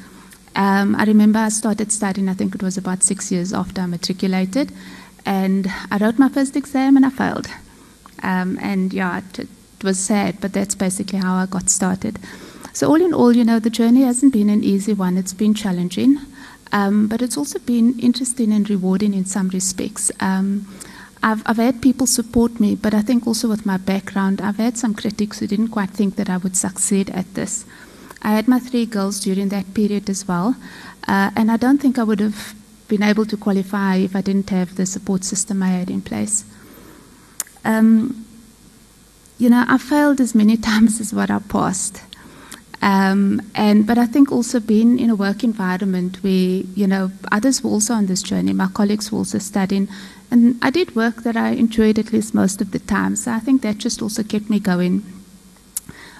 Um, I remember I started studying, I think it was about six years after I matriculated, and I wrote my first exam and I failed. Um, and yeah, it, it, was sad, but that's basically how I got started. So, all in all, you know, the journey hasn't been an easy one, it's been challenging. Um, but it's also been interesting and rewarding in some respects. Um, I've, I've had people support me, but I think also with my background, I've had some critics who didn't quite think that I would succeed at this. I had my three girls during that period as well, uh, and I don't think I would have been able to qualify if I didn't have the support system I had in place. Um, you know, I failed as many <laughs> times as what I passed. Um, and but I think also being in a work environment where you know others were also on this journey, my colleagues were also studying, and I did work that I enjoyed at least most of the time. So I think that just also kept me going.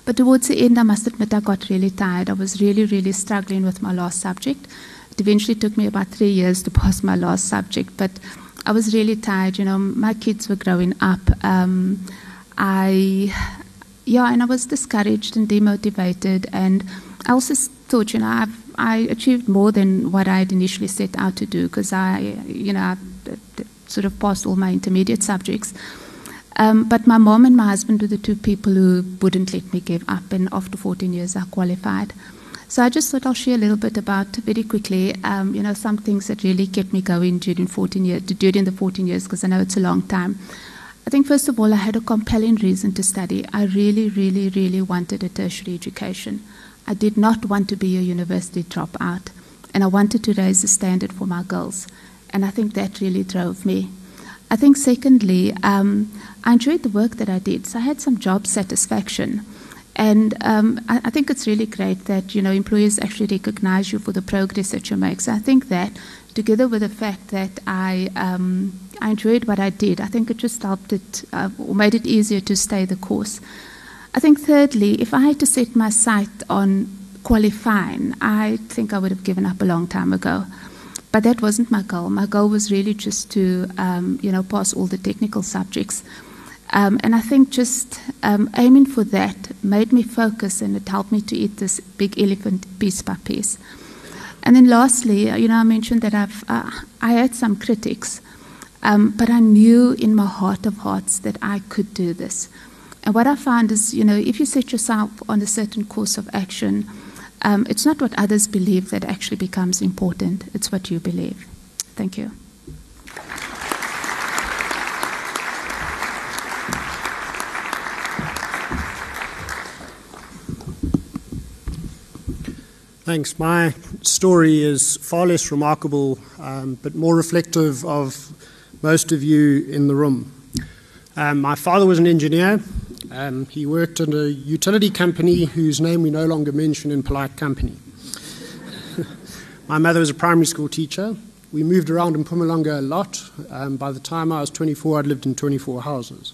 But towards the end, I must admit, I got really tired. I was really, really struggling with my last subject. It eventually took me about three years to pass my last subject, but I was really tired. You know, my kids were growing up. Um, I, yeah, and I was discouraged and demotivated. And I also thought, you know, I've, I achieved more than what I had initially set out to do because I, you know, I sort of passed all my intermediate subjects. Um, but my mom and my husband were the two people who wouldn't let me give up, and after 14 years, I qualified. So I just thought I'll share a little bit about very quickly, um, you know, some things that really kept me going during 14 years, during the 14 years, because I know it's a long time. I think first of all, I had a compelling reason to study. I really, really, really wanted a tertiary education. I did not want to be a university dropout, and I wanted to raise the standard for my girls, and I think that really drove me. I think, secondly, um, I enjoyed the work that I did, so I had some job satisfaction. And um, I, I, think it's really great that you know employers actually recognize you for the progress that you make. So I think that, together with the fact that I um, I enjoyed what I did, I think it just helped it uh, or made it easier to stay the course. I think thirdly, if I had to set my sight on qualifying, I think I would have given up a long time ago. But that wasn't my goal. My goal was really just to, um, you know, pass all the technical subjects. Um, and I think just um, aiming for that made me focus and it helped me to eat this big elephant piece by piece. And then lastly, you know, I mentioned that I've, uh, I had some critics, um, but I knew in my heart of hearts that I could do this. And what I found is, you know, if you set yourself on a certain course of action, um, it's not what others believe that actually becomes important, it's what you believe. Thank you. Thanks. My story is far less remarkable, um, but more reflective of most of you in the room. Um, my father was an engineer. Um, he worked in a utility company whose name we no longer mention in polite company. <laughs> My mother was a primary school teacher. We moved around in Mpumalanga a lot. Um, by the time I was 24, I'd lived in 24 houses.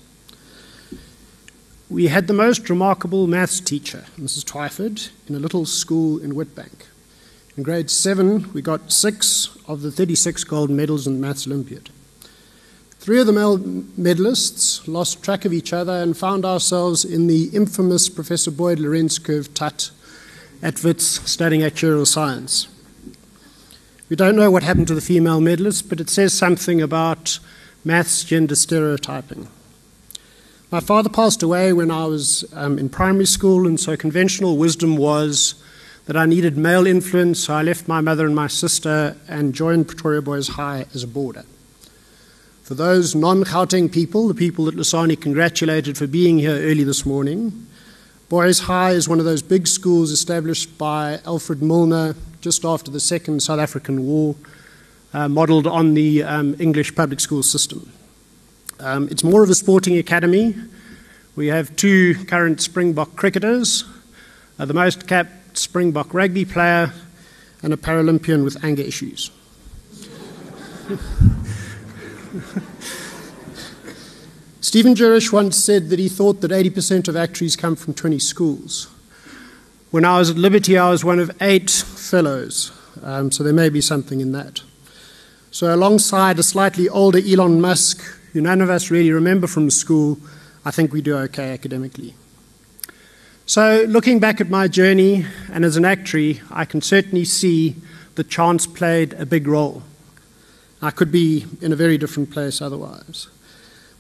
We had the most remarkable maths teacher, Mrs. Twyford, in a little school in Witbank. In grade seven, we got six of the 36 gold medals in the Maths Olympiad. Three of the male medalists lost track of each other and found ourselves in the infamous Professor Boyd Lorenz curve TUT at WITS studying actuarial science. We don't know what happened to the female medalists, but it says something about maths gender stereotyping. My father passed away when I was um, in primary school, and so conventional wisdom was that I needed male influence, so I left my mother and my sister and joined Pretoria Boys High as a boarder. For those non Gauteng people, the people that Lusani congratulated for being here early this morning, Boys High is one of those big schools established by Alfred Milner just after the Second South African War, uh, modelled on the um, English public school system. Um, it's more of a sporting academy. We have two current Springbok cricketers, uh, the most capped Springbok rugby player, and a Paralympian with anger issues. <laughs> <laughs> Stephen Jerish once said that he thought that 80% of actuaries come from 20 schools. When I was at Liberty, I was one of eight fellows, um, so there may be something in that. So, alongside a slightly older Elon Musk, who none of us really remember from school, I think we do okay academically. So, looking back at my journey, and as an actuary, I can certainly see that chance played a big role. I could be in a very different place otherwise.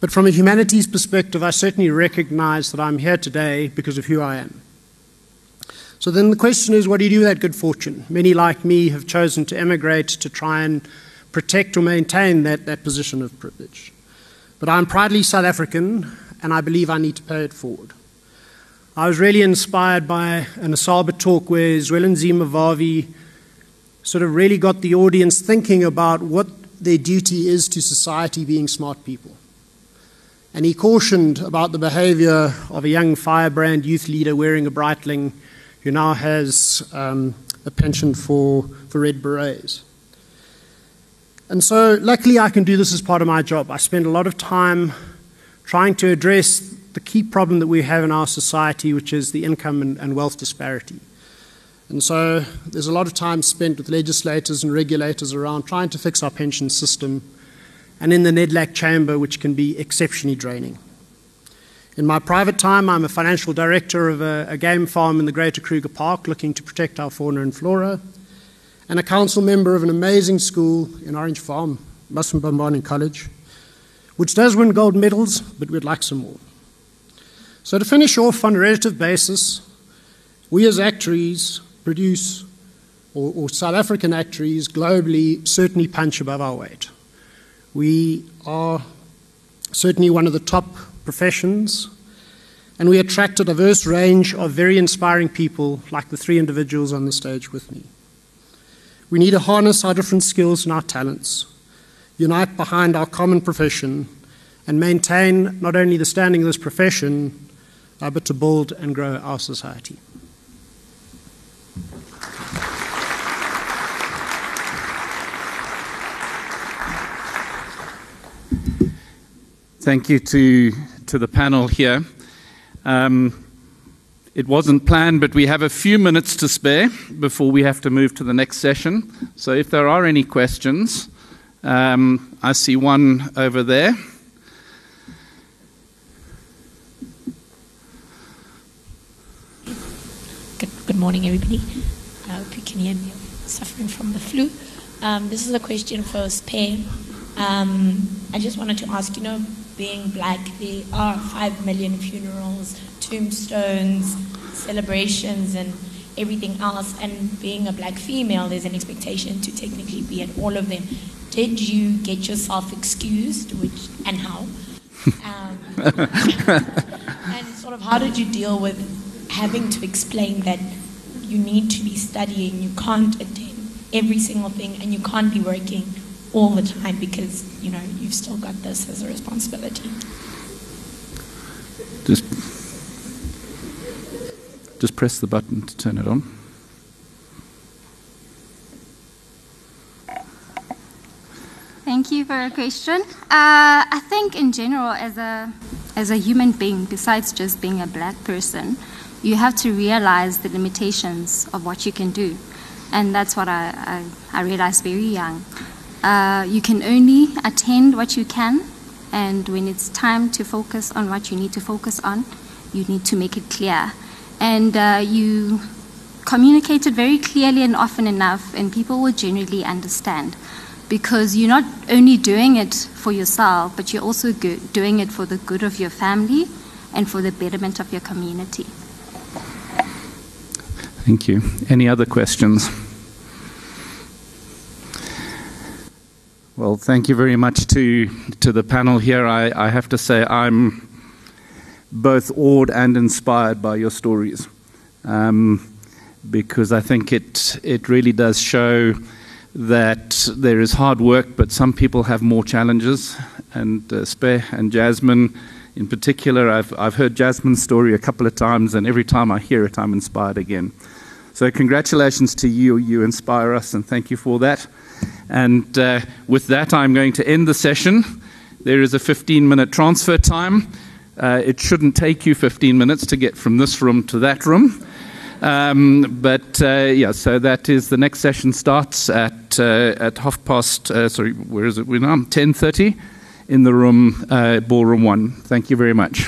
But from a humanities perspective, I certainly recognize that I'm here today because of who I am. So then the question is what do you do with that good fortune? Many, like me, have chosen to emigrate to try and protect or maintain that, that position of privilege. But I'm proudly South African, and I believe I need to pay it forward. I was really inspired by an Asaba talk where Zwelinzima Vavi sort of really got the audience thinking about what their duty is to society being smart people. And he cautioned about the behavior of a young firebrand youth leader wearing a Breitling who now has um, a pension for, for Red Berets. And so, luckily, I can do this as part of my job. I spend a lot of time trying to address the key problem that we have in our society, which is the income and, and wealth disparity. And so there's a lot of time spent with legislators and regulators around trying to fix our pension system and in the NEDLAC chamber, which can be exceptionally draining. In my private time, I'm a financial director of a, a, game farm in the Greater Kruger Park looking to protect our fauna and flora, and a council member of an amazing school in Orange Farm, Muslim College, which does win gold medals, but we'd like some more. So, to finish off on a relative basis, we as actuaries produce, or, or South African actuaries globally certainly punch above our weight. We are certainly one of the top professions, and we attract a diverse range of very inspiring people like the three individuals on the stage with me. We need to harness our different skills and our talents, unite behind our common profession, and maintain not only the standing of this profession, uh, but to build and grow our society. Thank you to, to the panel here. Um, it wasn't planned, but we have a few minutes to spare before we have to move to the next session. So if there are any questions, um, I see one over there. Good, good morning, everybody. I hope you can hear me. I'm suffering from the flu. Um, this is a question for Sphe. Um, I just wanted to ask, you know, being black, there are five million funerals, tombstones, celebrations, and everything else. And being a black female, there's an expectation to technically be at all of them. Did you get yourself excused, which and how? Um, <laughs> and sort of how did you deal with having to explain that you need to be studying, you can't attend every single thing, and you can't be working all the time because you know you've still got this as a responsibility. Just, just press the button to turn it on. Thank you for your question. Uh, I think, in general, as a as a human being, besides just being a black person, you have to realize the limitations of what you can do, and that's what I I, I realized very young. Uh, you can only attend what you can, and when it's time to focus on what you need to focus on, you need to make it clear. And uh, you communicate it very clearly and often enough, and people will generally understand. Because you're not only doing it for yourself, but you're also doing it for the good of your family and for the betterment of your community. Thank you. Any other questions? Well, thank you very much to, to the panel here. I, I have to say, I'm both awed and inspired by your stories um, because I think it, it really does show that there is hard work, but some people have more challenges. And uh, and Jasmin, in particular, I've, I've heard Jasmin's story a couple of times, and every time I hear it, I'm inspired again. So, congratulations to you. You inspire us, and thank you for that. And uh, with that, I'm going to end the session. There is a 15 minute transfer time. Uh, it shouldn't take you 15 minutes to get from this room to that room. Um, but uh, yeah, so that is the next session starts at uh, at half past. Uh, sorry, where is it? We're now 10:30 in the room, uh, ballroom one. Thank you very much.